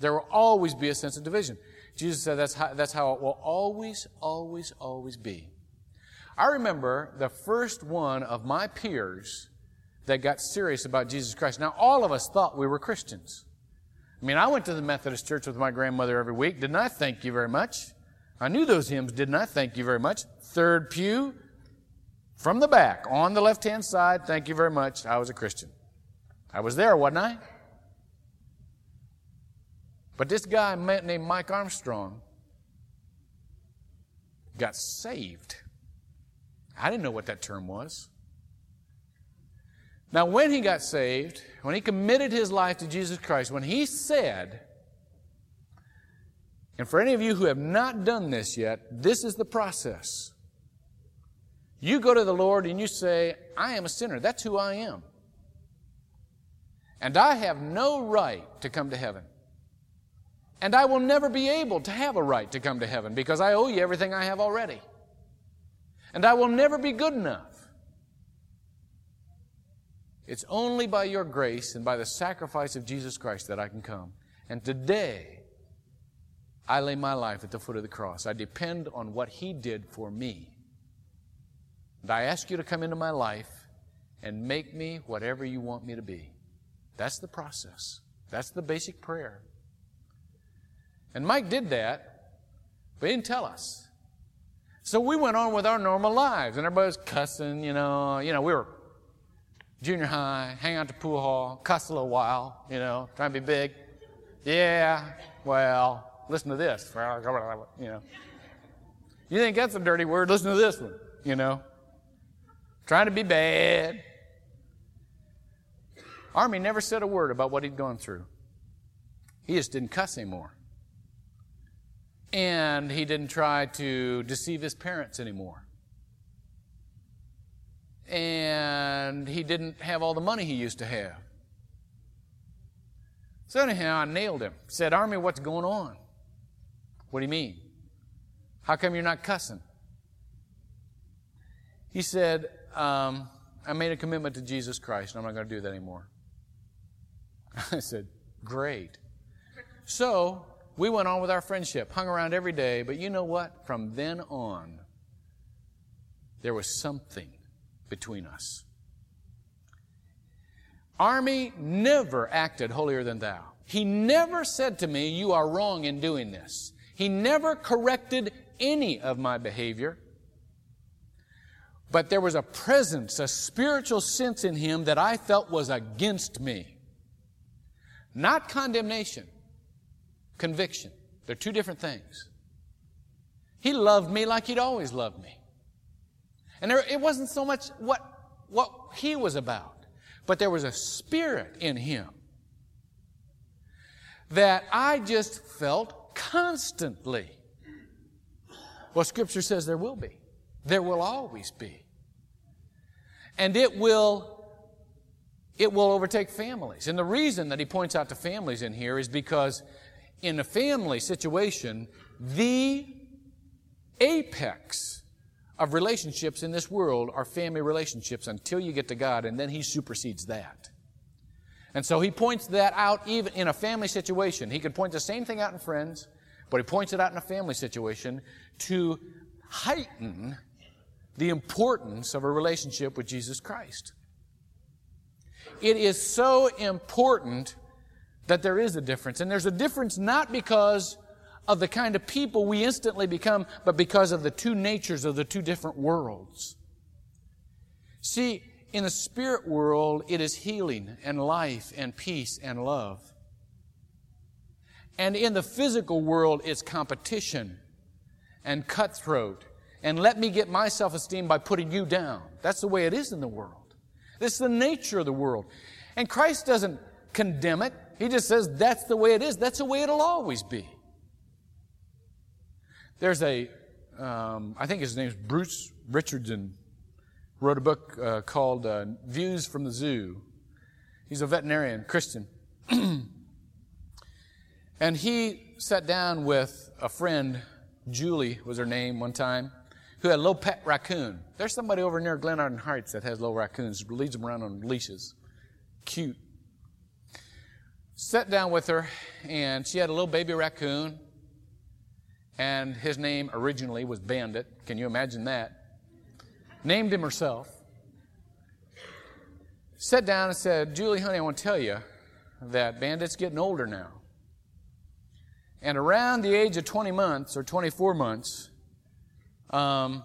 There will always be a sense of division. Jesus said that's how, that's how it will always, always, always be. I remember the first one of my peers that got serious about Jesus Christ. Now, all of us thought we were Christians. I mean, I went to the Methodist church with my grandmother every week. Didn't I thank you very much? I knew those hymns, didn't I? Thank you very much. Third pew from the back on the left hand side. Thank you very much. I was a Christian. I was there, wasn't I? But this guy named Mike Armstrong got saved. I didn't know what that term was. Now, when he got saved, when he committed his life to Jesus Christ, when he said, and for any of you who have not done this yet, this is the process. You go to the Lord and you say, I am a sinner. That's who I am. And I have no right to come to heaven. And I will never be able to have a right to come to heaven because I owe you everything I have already. And I will never be good enough. It's only by your grace and by the sacrifice of Jesus Christ that I can come. And today, I lay my life at the foot of the cross. I depend on what He did for me. And I ask you to come into my life and make me whatever you want me to be. That's the process. That's the basic prayer. And Mike did that, but he didn't tell us. So we went on with our normal lives, and everybody was cussing, you know. You know, we were junior high, hang out to pool hall, cuss a little while, you know, trying to be big. Yeah, well, listen to this. You know. You think that's a dirty word? Listen to this one, you know. Trying to be bad. Army never said a word about what he'd gone through. He just didn't cuss anymore. And he didn't try to deceive his parents anymore. And he didn't have all the money he used to have. So, anyhow, I nailed him. Said, Army, what's going on? What do you mean? How come you're not cussing? He said, um, I made a commitment to Jesus Christ, and I'm not going to do that anymore. I said, Great. So, we went on with our friendship, hung around every day, but you know what? From then on, there was something between us. Army never acted holier than thou. He never said to me, You are wrong in doing this. He never corrected any of my behavior. But there was a presence, a spiritual sense in him that I felt was against me. Not condemnation, conviction. They're two different things. He loved me like he'd always loved me. And there, it wasn't so much what, what he was about, but there was a spirit in him that I just felt constantly. Well, Scripture says there will be. There will always be. And it will it will overtake families. And the reason that he points out to families in here is because in a family situation, the apex of relationships in this world are family relationships until you get to God, and then he supersedes that. And so he points that out even in a family situation. He could point the same thing out in friends, but he points it out in a family situation to heighten the importance of a relationship with Jesus Christ. It is so important that there is a difference. And there's a difference not because of the kind of people we instantly become, but because of the two natures of the two different worlds. See, in the spirit world, it is healing and life and peace and love. And in the physical world, it's competition and cutthroat and let me get my self esteem by putting you down. That's the way it is in the world. This is the nature of the world. And Christ doesn't condemn it. He just says that's the way it is. That's the way it'll always be. There's a, um, I think his name's Bruce Richardson, wrote a book uh, called uh, Views from the Zoo. He's a veterinarian, Christian. and he sat down with a friend, Julie was her name one time, who had a little pet raccoon. There's somebody over near Glenarden Heights that has little raccoons, leads them around on leashes. Cute. Sat down with her, and she had a little baby raccoon, and his name originally was Bandit. Can you imagine that? Named him herself. Sat down and said, Julie, honey, I want to tell you that Bandit's getting older now. And around the age of 20 months or 24 months, um,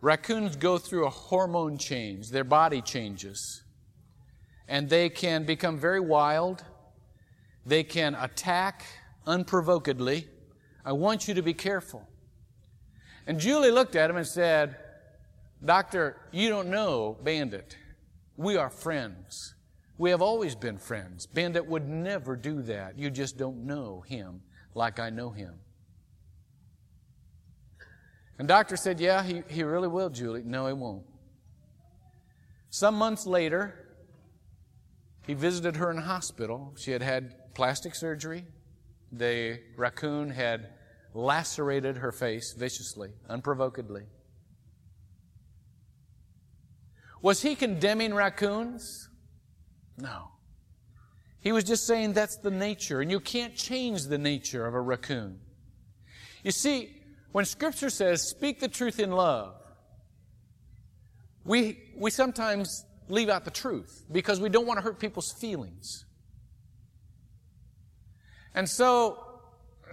raccoons go through a hormone change, their body changes. And they can become very wild. They can attack unprovokedly. I want you to be careful. And Julie looked at him and said, Doctor, you don't know Bandit. We are friends. We have always been friends. Bandit would never do that. You just don't know him like I know him. And doctor said, Yeah, he, he really will, Julie. No, he won't. Some months later, he visited her in hospital. She had had plastic surgery. The raccoon had lacerated her face viciously, unprovokedly. Was he condemning raccoons? No. He was just saying that's the nature, and you can't change the nature of a raccoon. You see, when Scripture says, speak the truth in love, we, we sometimes leave out the truth because we don't want to hurt people's feelings. And so,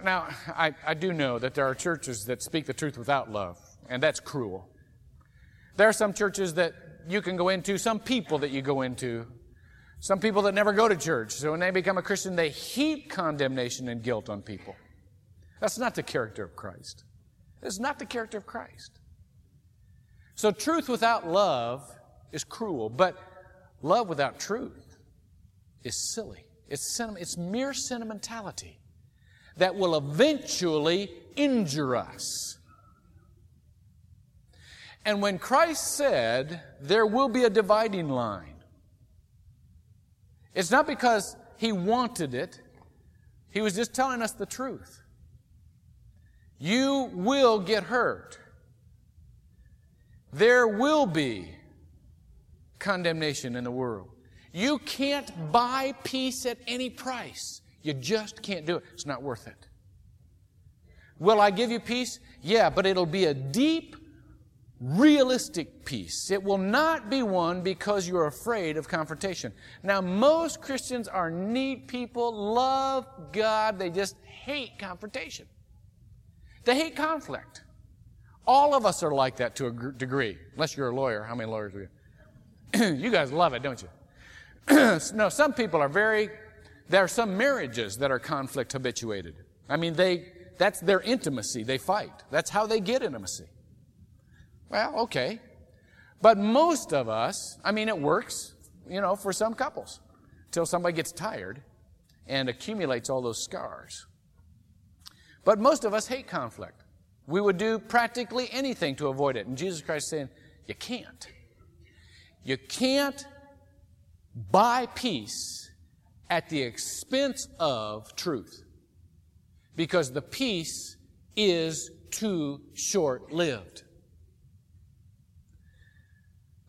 now, I, I do know that there are churches that speak the truth without love, and that's cruel. There are some churches that you can go into, some people that you go into, some people that never go to church. So when they become a Christian, they heap condemnation and guilt on people. That's not the character of Christ. It's not the character of Christ. So truth without love is cruel, but love without truth is silly. It's, it's mere sentimentality that will eventually injure us. And when Christ said there will be a dividing line, it's not because he wanted it, he was just telling us the truth. You will get hurt. There will be condemnation in the world. You can't buy peace at any price. You just can't do it. It's not worth it. Will I give you peace? Yeah, but it'll be a deep, realistic peace. It will not be one because you're afraid of confrontation. Now, most Christians are neat people, love God, they just hate confrontation. They hate conflict. All of us are like that to a degree, unless you're a lawyer. How many lawyers are you? you guys love it, don't you? no, some people are very, There are some marriages that are conflict habituated. I mean, they, that's their intimacy. They fight. That's how they get intimacy. Well, okay. But most of us, I mean, it works, you know, for some couples till somebody gets tired and accumulates all those scars. But most of us hate conflict. We would do practically anything to avoid it. And Jesus Christ is saying, you can't. You can't buy peace at the expense of truth. Because the peace is too short lived.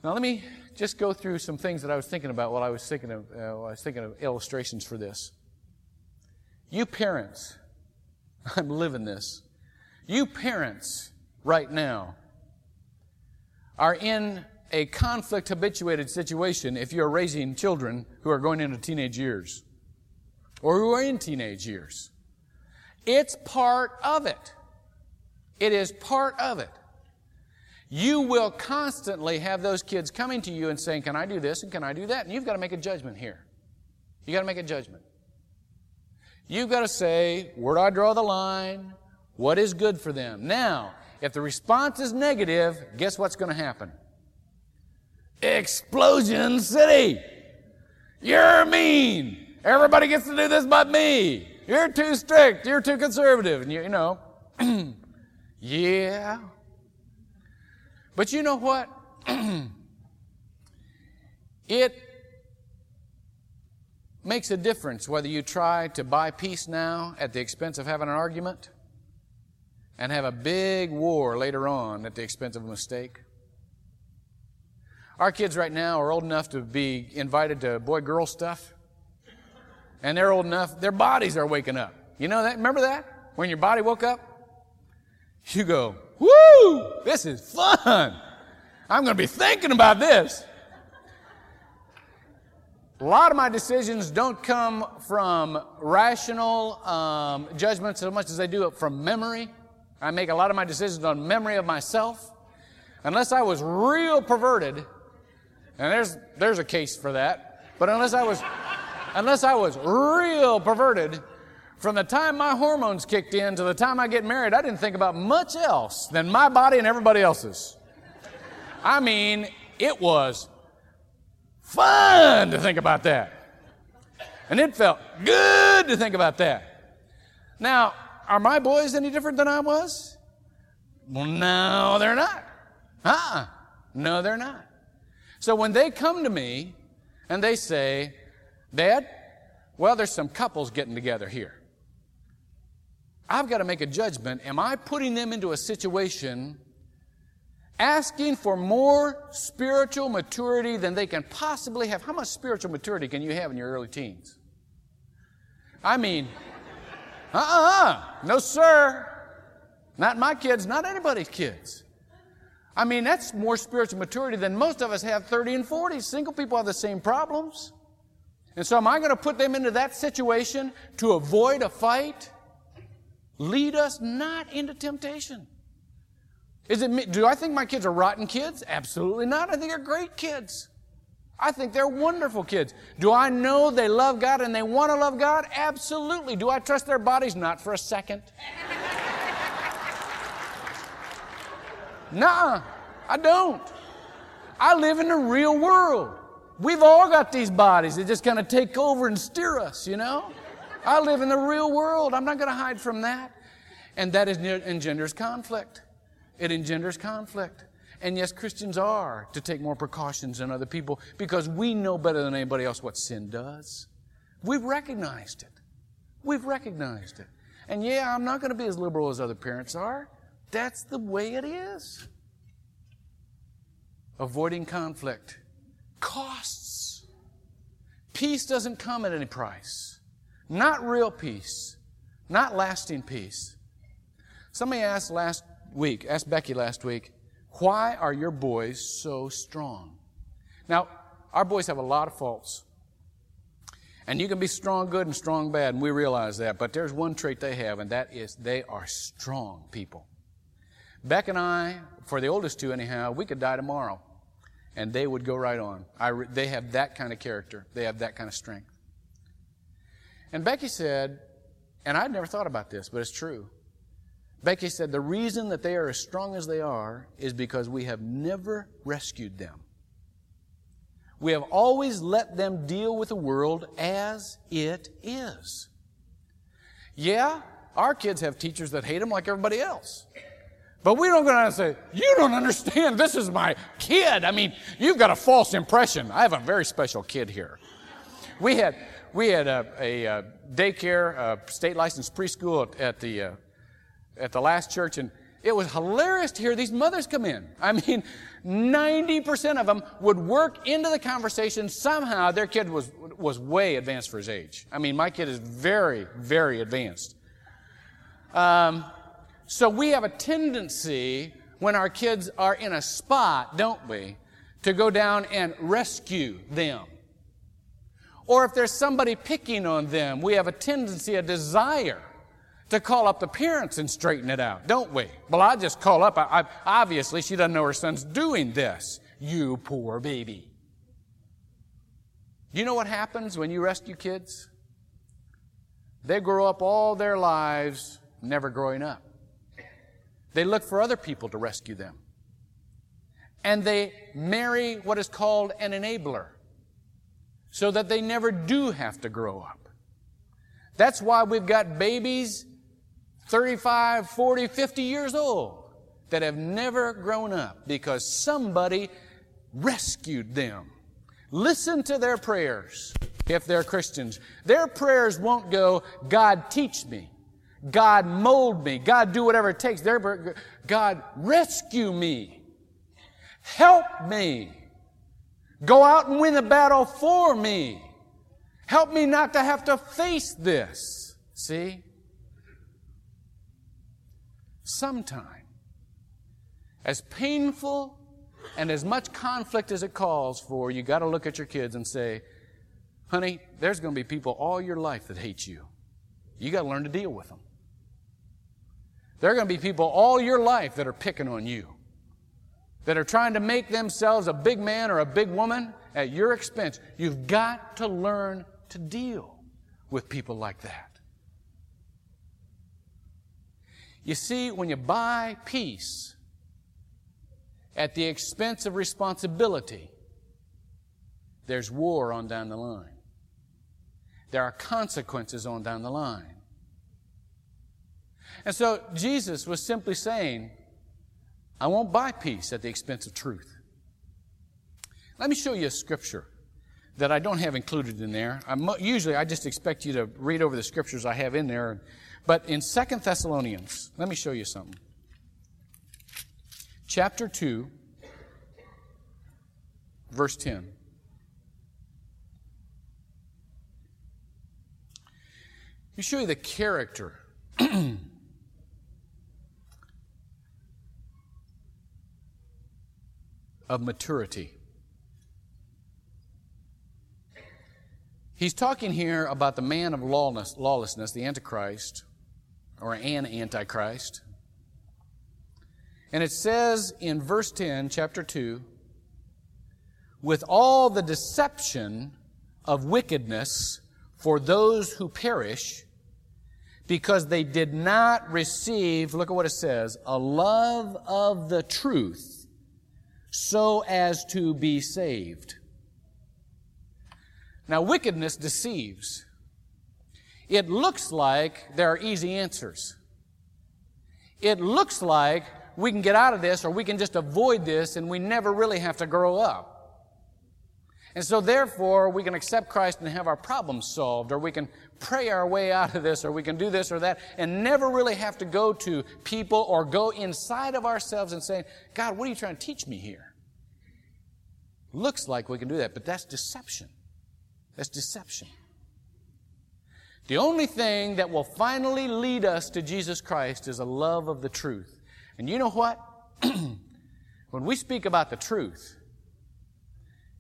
Now, let me just go through some things that I was thinking about while I was thinking of, uh, I was thinking of illustrations for this. You parents, I'm living this. You parents, right now, are in a conflict habituated situation if you're raising children who are going into teenage years or who are in teenage years. It's part of it. It is part of it. You will constantly have those kids coming to you and saying, Can I do this and can I do that? And you've got to make a judgment here. You've got to make a judgment. You've got to say, Where do I draw the line? What is good for them? Now, if the response is negative, guess what's going to happen? Explosion City! You're mean! Everybody gets to do this but me! You're too strict! You're too conservative! And you, you know, yeah. But you know what? it makes a difference whether you try to buy peace now at the expense of having an argument and have a big war later on at the expense of a mistake. Our kids right now are old enough to be invited to boy girl stuff. And they're old enough, their bodies are waking up. You know that? Remember that? When your body woke up? You go, woo, this is fun. I'm going to be thinking about this. A lot of my decisions don't come from rational um, judgments so much as they do from memory. I make a lot of my decisions on memory of myself. Unless I was real perverted, and there's, there's a case for that, but unless I was, unless I was real perverted, from the time my hormones kicked in to the time I get married, I didn't think about much else than my body and everybody else's. I mean, it was fun to think about that. And it felt good to think about that. Now, are my boys any different than I was? Well, no, they're not. Uh-uh. No, they're not. So when they come to me and they say, Dad, well, there's some couples getting together here. I've got to make a judgment. Am I putting them into a situation asking for more spiritual maturity than they can possibly have? How much spiritual maturity can you have in your early teens? I mean, uh uh-uh, uh, no, sir. Not my kids, not anybody's kids. I mean, that's more spiritual maturity than most of us have 30 and 40. Single people have the same problems. And so, am I going to put them into that situation to avoid a fight? Lead us not into temptation. Is it me? Do I think my kids are rotten kids? Absolutely not. I think they're great kids. I think they're wonderful kids. Do I know they love God and they want to love God? Absolutely. Do I trust their bodies? Not for a second. nah, I don't. I live in the real world. We've all got these bodies that just kind of take over and steer us, you know? I live in the real world. I'm not going to hide from that. And that is, engenders conflict. It engenders conflict. And yes, Christians are to take more precautions than other people because we know better than anybody else what sin does. We've recognized it. We've recognized it. And yeah, I'm not going to be as liberal as other parents are. That's the way it is. Avoiding conflict costs. Peace doesn't come at any price. Not real peace. Not lasting peace. Somebody asked last week, asked Becky last week, why are your boys so strong? Now, our boys have a lot of faults. And you can be strong good and strong bad, and we realize that. But there's one trait they have, and that is they are strong people. Beck and I, for the oldest two anyhow, we could die tomorrow, and they would go right on. I, they have that kind of character. They have that kind of strength. And Becky said, and I'd never thought about this, but it's true. Becky said, the reason that they are as strong as they are is because we have never rescued them. We have always let them deal with the world as it is. Yeah, our kids have teachers that hate them like everybody else. But we don't go down and say, You don't understand. This is my kid. I mean, you've got a false impression. I have a very special kid here. We had, we had a, a, a daycare, a state licensed preschool at, at the, uh, at the last church, and it was hilarious to hear these mothers come in. I mean, 90% of them would work into the conversation. Somehow their kid was, was way advanced for his age. I mean, my kid is very, very advanced. Um, so we have a tendency when our kids are in a spot, don't we, to go down and rescue them. Or if there's somebody picking on them, we have a tendency, a desire to call up the parents and straighten it out, don't we? Well, I just call up. I, I, obviously, she doesn't know her son's doing this. You poor baby. You know what happens when you rescue kids? They grow up all their lives never growing up. They look for other people to rescue them. And they marry what is called an enabler so that they never do have to grow up. That's why we've got babies 35, 40, 50 years old that have never grown up because somebody rescued them. Listen to their prayers if they're Christians. Their prayers won't go, God teach me. God mold me. God do whatever it takes. Their, God rescue me. Help me. Go out and win the battle for me. Help me not to have to face this. See? Sometime, as painful and as much conflict as it calls for, you got to look at your kids and say, honey, there's going to be people all your life that hate you. You got to learn to deal with them. There are going to be people all your life that are picking on you, that are trying to make themselves a big man or a big woman at your expense. You've got to learn to deal with people like that. You see, when you buy peace at the expense of responsibility, there's war on down the line. There are consequences on down the line. And so Jesus was simply saying, I won't buy peace at the expense of truth. Let me show you a scripture that I don't have included in there. I'm, usually I just expect you to read over the scriptures I have in there. But in Second Thessalonians, let me show you something. Chapter 2, verse 10. Let me show you the character of maturity. He's talking here about the man of lawlessness, the Antichrist, or an Antichrist. And it says in verse 10, chapter 2, with all the deception of wickedness for those who perish, because they did not receive, look at what it says, a love of the truth so as to be saved. Now, wickedness deceives. It looks like there are easy answers. It looks like we can get out of this or we can just avoid this and we never really have to grow up. And so therefore, we can accept Christ and have our problems solved, or we can pray our way out of this, or we can do this or that, and never really have to go to people or go inside of ourselves and say, God, what are you trying to teach me here? Looks like we can do that, but that's deception. That's deception. The only thing that will finally lead us to Jesus Christ is a love of the truth. And you know what? when we speak about the truth,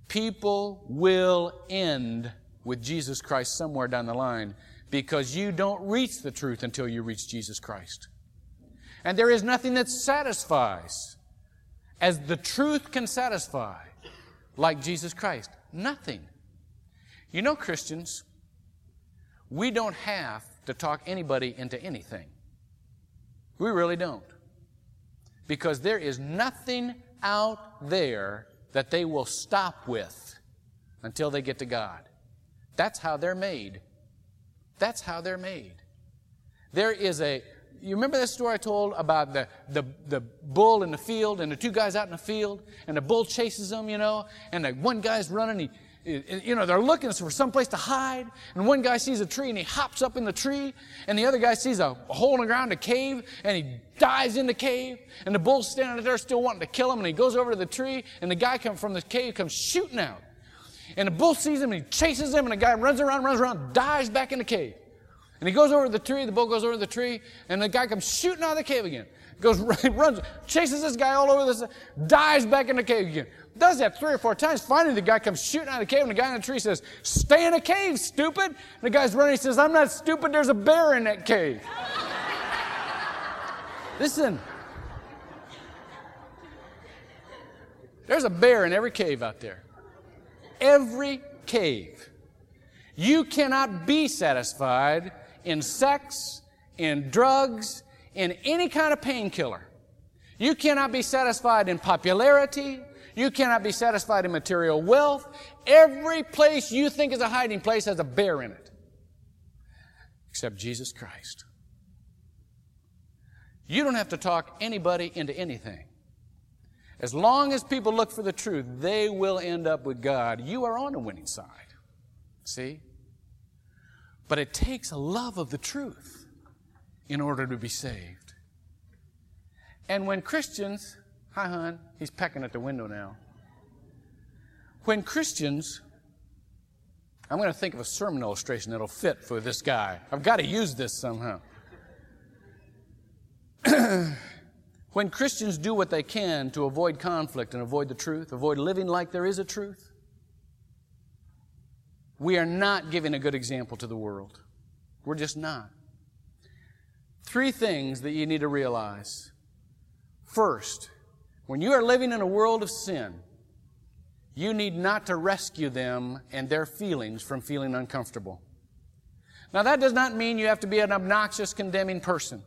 people will end with Jesus Christ somewhere down the line because you don't reach the truth until you reach Jesus Christ. And there is nothing that satisfies as the truth can satisfy like Jesus Christ. Nothing. You know, Christians, we don't have to talk anybody into anything. We really don't. Because there is nothing out there that they will stop with until they get to God. That's how they're made. That's how they're made. There is a, you remember that story I told about the, the, the bull in the field and the two guys out in the field and the bull chases them, you know, and the one guy's running, he, you know, they're looking for some place to hide, and one guy sees a tree and he hops up in the tree, and the other guy sees a hole in the ground, a cave, and he dives in the cave, and the bull's standing there still wanting to kill him, and he goes over to the tree, and the guy come from the cave comes shooting out. And the bull sees him and he chases him, and the guy runs around, runs around, dives back in the cave. And he goes over to the tree, the bull goes over to the tree, and the guy comes shooting out of the cave again. Goes, runs, chases this guy all over this, dives back in the cave again. Does that three or four times. Finally, the guy comes shooting out of the cave, and the guy in the tree says, Stay in the cave, stupid. And the guy's running, he says, I'm not stupid, there's a bear in that cave. Listen. There's a bear in every cave out there. Every cave. You cannot be satisfied in sex, in drugs, in any kind of painkiller. You cannot be satisfied in popularity. You cannot be satisfied in material wealth. Every place you think is a hiding place has a bear in it. Except Jesus Christ. You don't have to talk anybody into anything. As long as people look for the truth, they will end up with God. You are on the winning side. See? But it takes a love of the truth in order to be saved. And when Christians, hi, hon, he's pecking at the window now. When Christians, I'm going to think of a sermon illustration that'll fit for this guy. I've got to use this somehow. when Christians do what they can to avoid conflict and avoid the truth, avoid living like there is a truth, we are not giving a good example to the world. We're just not. Three things that you need to realize. First, when you are living in a world of sin, you need not to rescue them and their feelings from feeling uncomfortable. Now, that does not mean you have to be an obnoxious, condemning person.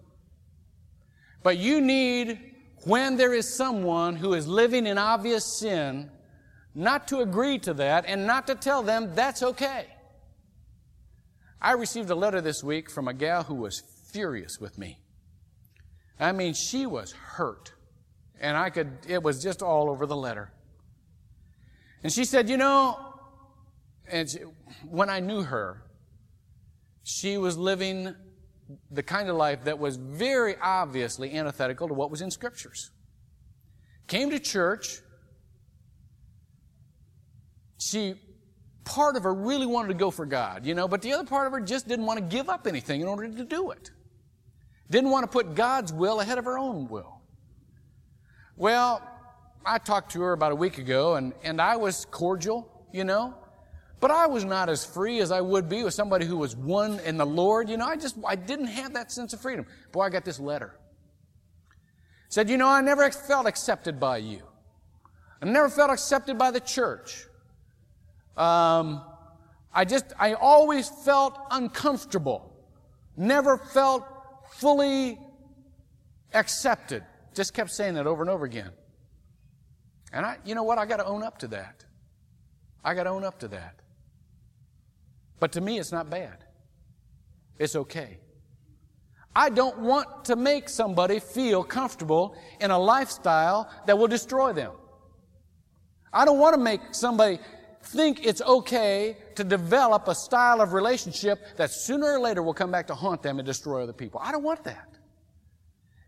But you need, when there is someone who is living in obvious sin, not to agree to that and not to tell them that's okay. I received a letter this week from a gal who was furious with me. I mean, she was hurt. And I could, it was just all over the letter. And she said, you know, and she, when I knew her, she was living the kind of life that was very obviously antithetical to what was in scriptures. Came to church, she part of her really wanted to go for God, you know, but the other part of her just didn't want to give up anything in order to do it. Didn't want to put God's will ahead of her own will. Well, I talked to her about a week ago and, and I was cordial, you know, but I was not as free as I would be with somebody who was one in the Lord. You know, I just, I didn't have that sense of freedom. Boy, I got this letter. Said, you know, I never felt accepted by you. I never felt accepted by the church. Um, I just, I always felt uncomfortable. Never felt fully accepted. Just kept saying that over and over again. And I, you know what? I got to own up to that. I got to own up to that. But to me, it's not bad. It's okay. I don't want to make somebody feel comfortable in a lifestyle that will destroy them. I don't want to make somebody think it's okay to develop a style of relationship that sooner or later will come back to haunt them and destroy other people. I don't want that.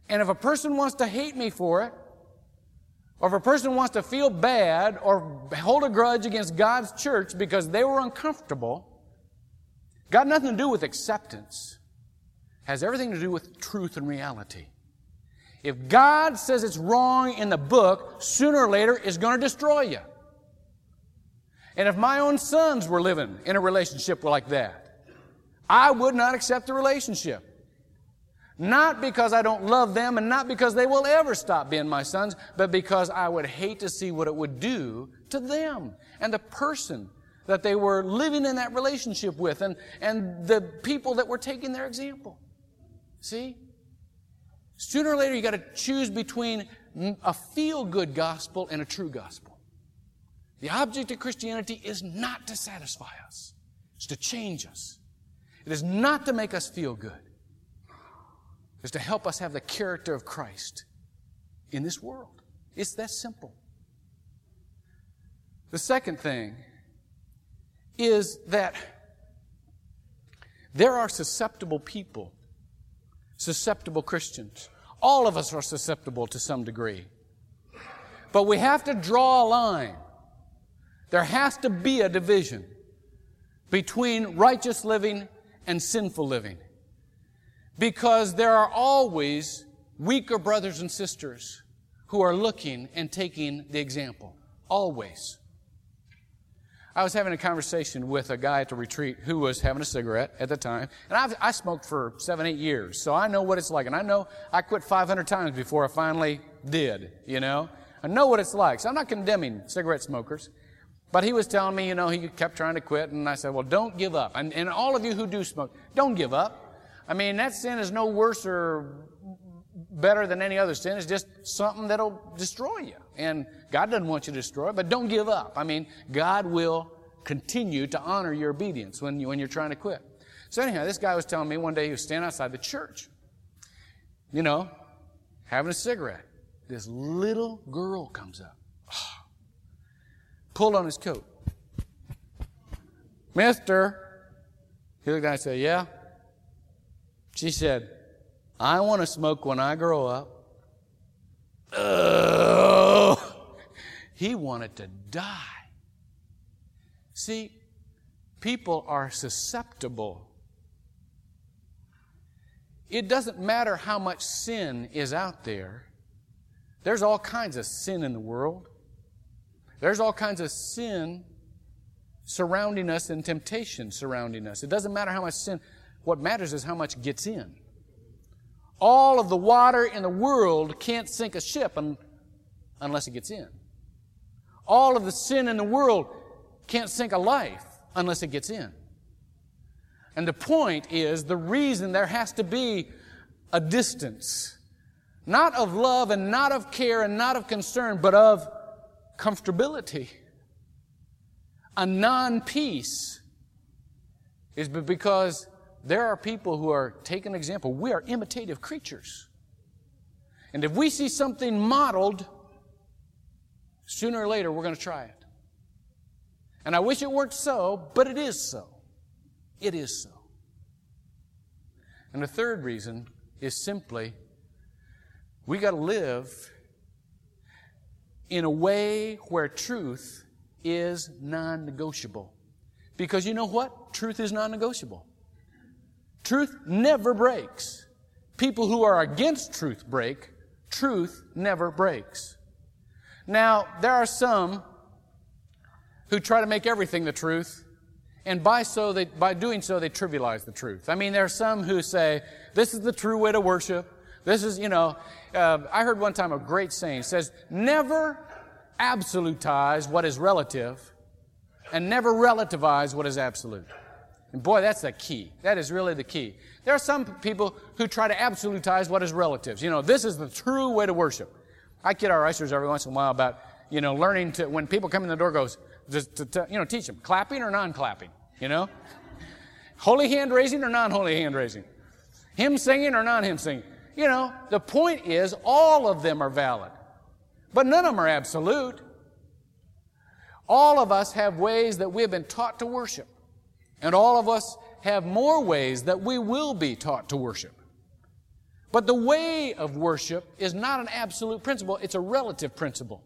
And if a person wants to hate me for it, or if a person wants to feel bad or hold a grudge against God's church because they were uncomfortable, got nothing to do with acceptance. Has everything to do with truth and reality. If God says it's wrong in the book, sooner or later it's going to destroy you. And if my own sons were living in a relationship like that, I would not accept the relationship. Not because I don't love them and not because they will ever stop being my sons, but because I would hate to see what it would do to them and the person that they were living in that relationship with and, and the people that were taking their example. See? Sooner or later, you got to choose between a feel good gospel and a true gospel. The object of Christianity is not to satisfy us, it's to change us. It is not to make us feel good, it's to help us have the character of Christ in this world. It's that simple. The second thing is that there are susceptible people, susceptible Christians. All of us are susceptible to some degree. But we have to draw a line. There has to be a division between righteous living and sinful living. Because there are always weaker brothers and sisters who are looking and taking the example. Always. I was having a conversation with a guy at the retreat who was having a cigarette at the time. And I've, I smoked for seven, eight years, so I know what it's like. And I know I quit 500 times before I finally did, you know? I know what it's like. So I'm not condemning cigarette smokers. But he was telling me, you know, he kept trying to quit. And I said, well, don't give up. And, and all of you who do smoke, don't give up. I mean, that sin is no worse or better than any other sin. It's just something that'll destroy you. And God doesn't want you to destroy it, but don't give up. I mean, God will continue to honor your obedience when, you, when you're trying to quit. So anyhow, this guy was telling me one day he was standing outside the church, you know, having a cigarette. This little girl comes up, pulled on his coat. Mister, he looked at me and said, yeah. She said, I want to smoke when I grow up. Oh, he wanted to die. See, people are susceptible. It doesn't matter how much sin is out there. There's all kinds of sin in the world. There's all kinds of sin surrounding us and temptation surrounding us. It doesn't matter how much sin. What matters is how much gets in. All of the water in the world can't sink a ship un- unless it gets in. All of the sin in the world can't sink a life unless it gets in. And the point is the reason there has to be a distance, not of love and not of care and not of concern, but of comfortability. A non peace is because there are people who are taking an example. We are imitative creatures. And if we see something modeled, sooner or later we're going to try it. And I wish it weren't so, but it is so. It is so. And the third reason is simply we got to live in a way where truth is non negotiable. Because you know what? Truth is non negotiable. Truth never breaks. People who are against truth break. Truth never breaks. Now, there are some who try to make everything the truth, and by so they, by doing so they trivialize the truth. I mean, there are some who say this is the true way to worship. This is, you know, uh, I heard one time a great saying says, "Never absolutize what is relative, and never relativize what is absolute." And boy, that's the key. That is really the key. There are some people who try to absolutize what is relatives. You know, this is the true way to worship. I kid our ushers every once in a while about, you know, learning to, when people come in the door goes, to, to, to you know, teach them, clapping or non-clapping, you know? Holy hand raising or non-holy hand raising? Hymn singing or non-hymn singing? You know, the point is all of them are valid. But none of them are absolute. All of us have ways that we have been taught to worship. And all of us have more ways that we will be taught to worship. But the way of worship is not an absolute principle, it's a relative principle.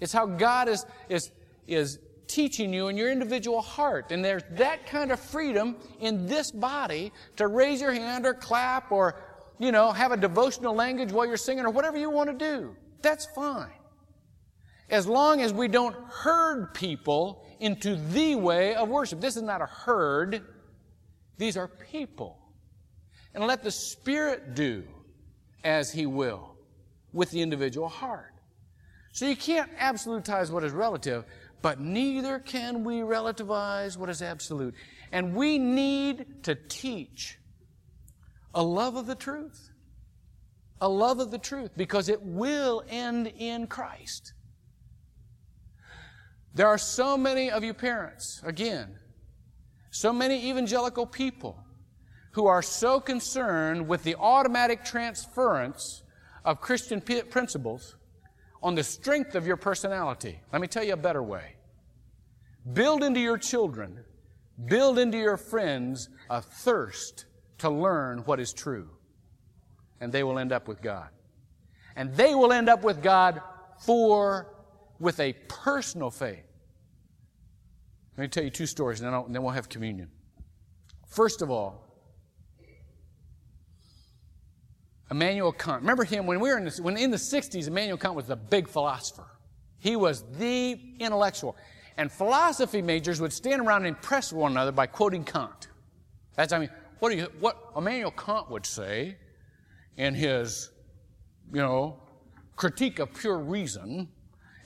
It's how God is, is, is teaching you in your individual heart. And there's that kind of freedom in this body to raise your hand or clap or, you know, have a devotional language while you're singing or whatever you want to do. That's fine. As long as we don't herd people into the way of worship. This is not a herd. These are people. And let the Spirit do as He will with the individual heart. So you can't absolutize what is relative, but neither can we relativize what is absolute. And we need to teach a love of the truth. A love of the truth because it will end in Christ. There are so many of you parents, again, so many evangelical people who are so concerned with the automatic transference of Christian principles on the strength of your personality. Let me tell you a better way. Build into your children, build into your friends a thirst to learn what is true. And they will end up with God. And they will end up with God for, with a personal faith. Let me tell you two stories and then, and then we'll have communion. First of all, Immanuel Kant. Remember him when we were in the, when in the 60s, Immanuel Kant was the big philosopher. He was the intellectual. And philosophy majors would stand around and impress one another by quoting Kant. That's, I mean, what, do you, what Immanuel Kant would say in his, you know, critique of pure reason.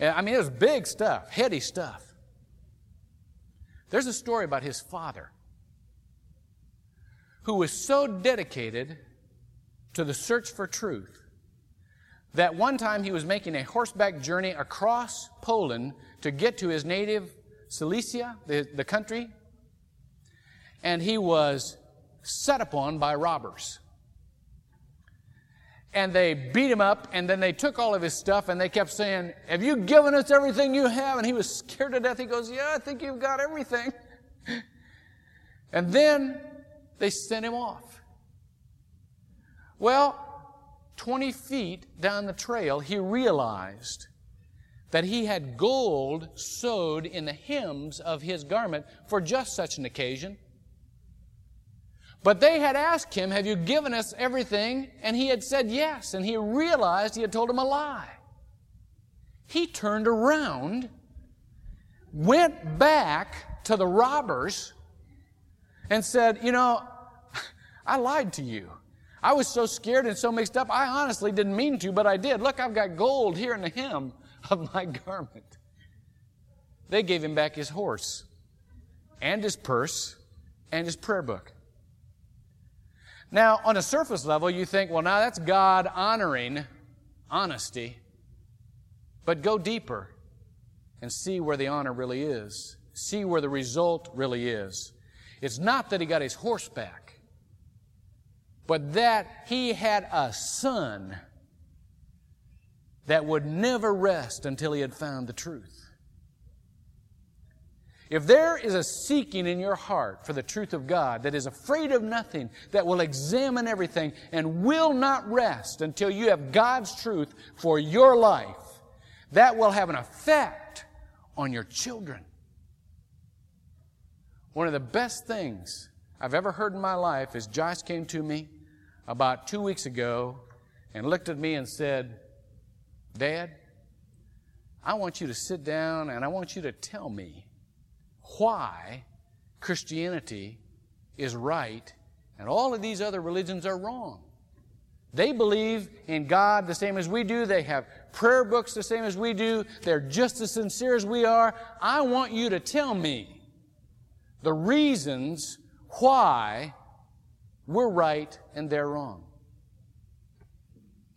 Uh, I mean, it was big stuff, heady stuff. There's a story about his father who was so dedicated to the search for truth that one time he was making a horseback journey across Poland to get to his native Silesia, the, the country, and he was set upon by robbers. And they beat him up, and then they took all of his stuff, and they kept saying, Have you given us everything you have? And he was scared to death. He goes, Yeah, I think you've got everything. and then they sent him off. Well, 20 feet down the trail, he realized that he had gold sewed in the hems of his garment for just such an occasion. But they had asked him, Have you given us everything? And he had said yes, and he realized he had told them a lie. He turned around, went back to the robbers, and said, You know, I lied to you. I was so scared and so mixed up, I honestly didn't mean to, but I did. Look, I've got gold here in the hem of my garment. They gave him back his horse and his purse and his prayer book. Now, on a surface level, you think, well, now that's God honoring honesty. But go deeper and see where the honor really is. See where the result really is. It's not that he got his horse back but that he had a son that would never rest until he had found the truth. If there is a seeking in your heart for the truth of God that is afraid of nothing, that will examine everything and will not rest until you have God's truth for your life, that will have an effect on your children. One of the best things I've ever heard in my life is Josh came to me about two weeks ago and looked at me and said, Dad, I want you to sit down and I want you to tell me why Christianity is right and all of these other religions are wrong. They believe in God the same as we do. They have prayer books the same as we do. They're just as sincere as we are. I want you to tell me the reasons why we're right and they're wrong.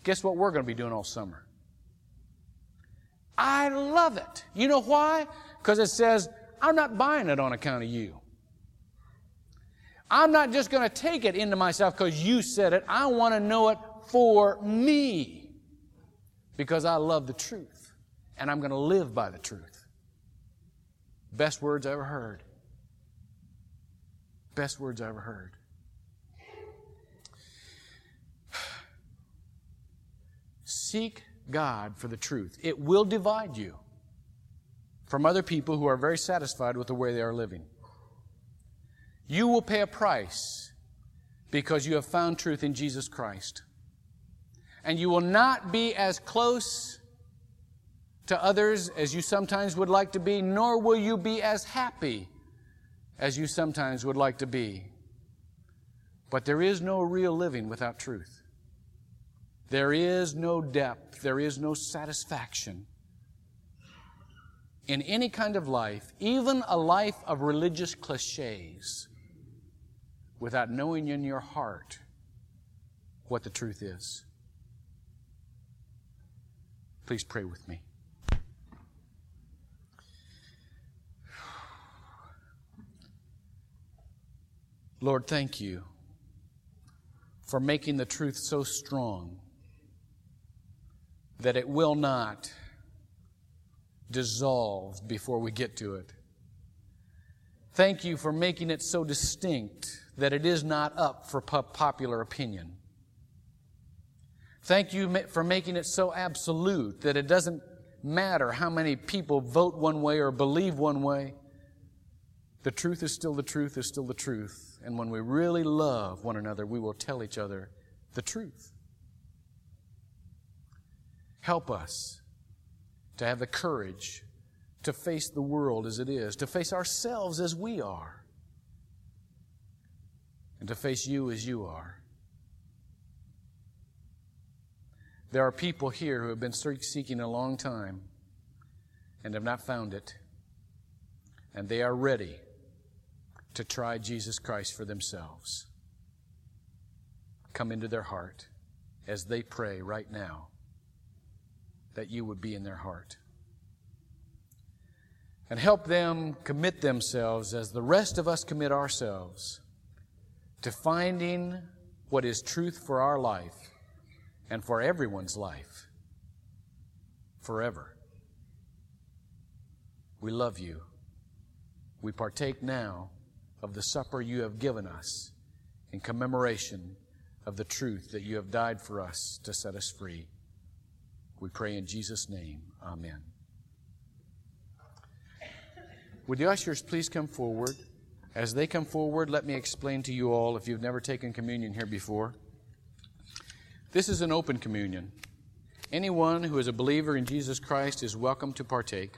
Guess what we're going to be doing all summer? I love it. You know why? Because it says, I'm not buying it on account of you. I'm not just going to take it into myself because you said it. I want to know it for me because I love the truth and I'm going to live by the truth. Best words I ever heard. Best words I ever heard. Seek God for the truth. It will divide you from other people who are very satisfied with the way they are living. You will pay a price because you have found truth in Jesus Christ. And you will not be as close to others as you sometimes would like to be, nor will you be as happy as you sometimes would like to be. But there is no real living without truth. There is no depth, there is no satisfaction in any kind of life, even a life of religious cliches, without knowing in your heart what the truth is. Please pray with me. Lord, thank you for making the truth so strong that it will not dissolve before we get to it. Thank you for making it so distinct that it is not up for popular opinion. Thank you for making it so absolute that it doesn't matter how many people vote one way or believe one way. The truth is still the truth, is still the truth. And when we really love one another, we will tell each other the truth. Help us to have the courage to face the world as it is, to face ourselves as we are, and to face you as you are. There are people here who have been seeking a long time and have not found it, and they are ready to try Jesus Christ for themselves. Come into their heart as they pray right now that you would be in their heart. And help them commit themselves as the rest of us commit ourselves to finding what is truth for our life and for everyone's life forever. We love you. We partake now of the supper you have given us in commemoration of the truth that you have died for us to set us free. We pray in Jesus' name. Amen. Would the ushers please come forward? As they come forward, let me explain to you all, if you've never taken communion here before, this is an open communion. Anyone who is a believer in Jesus Christ is welcome to partake.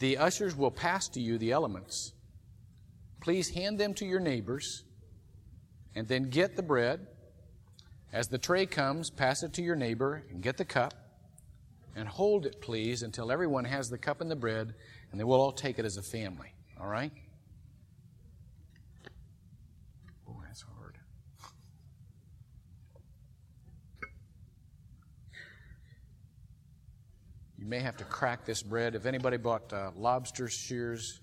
The ushers will pass to you the elements please hand them to your neighbors and then get the bread. As the tray comes, pass it to your neighbor and get the cup and hold it, please, until everyone has the cup and the bread, and then we'll all take it as a family. All right? Oh, that's hard. You may have to crack this bread. If anybody bought uh, lobster shears,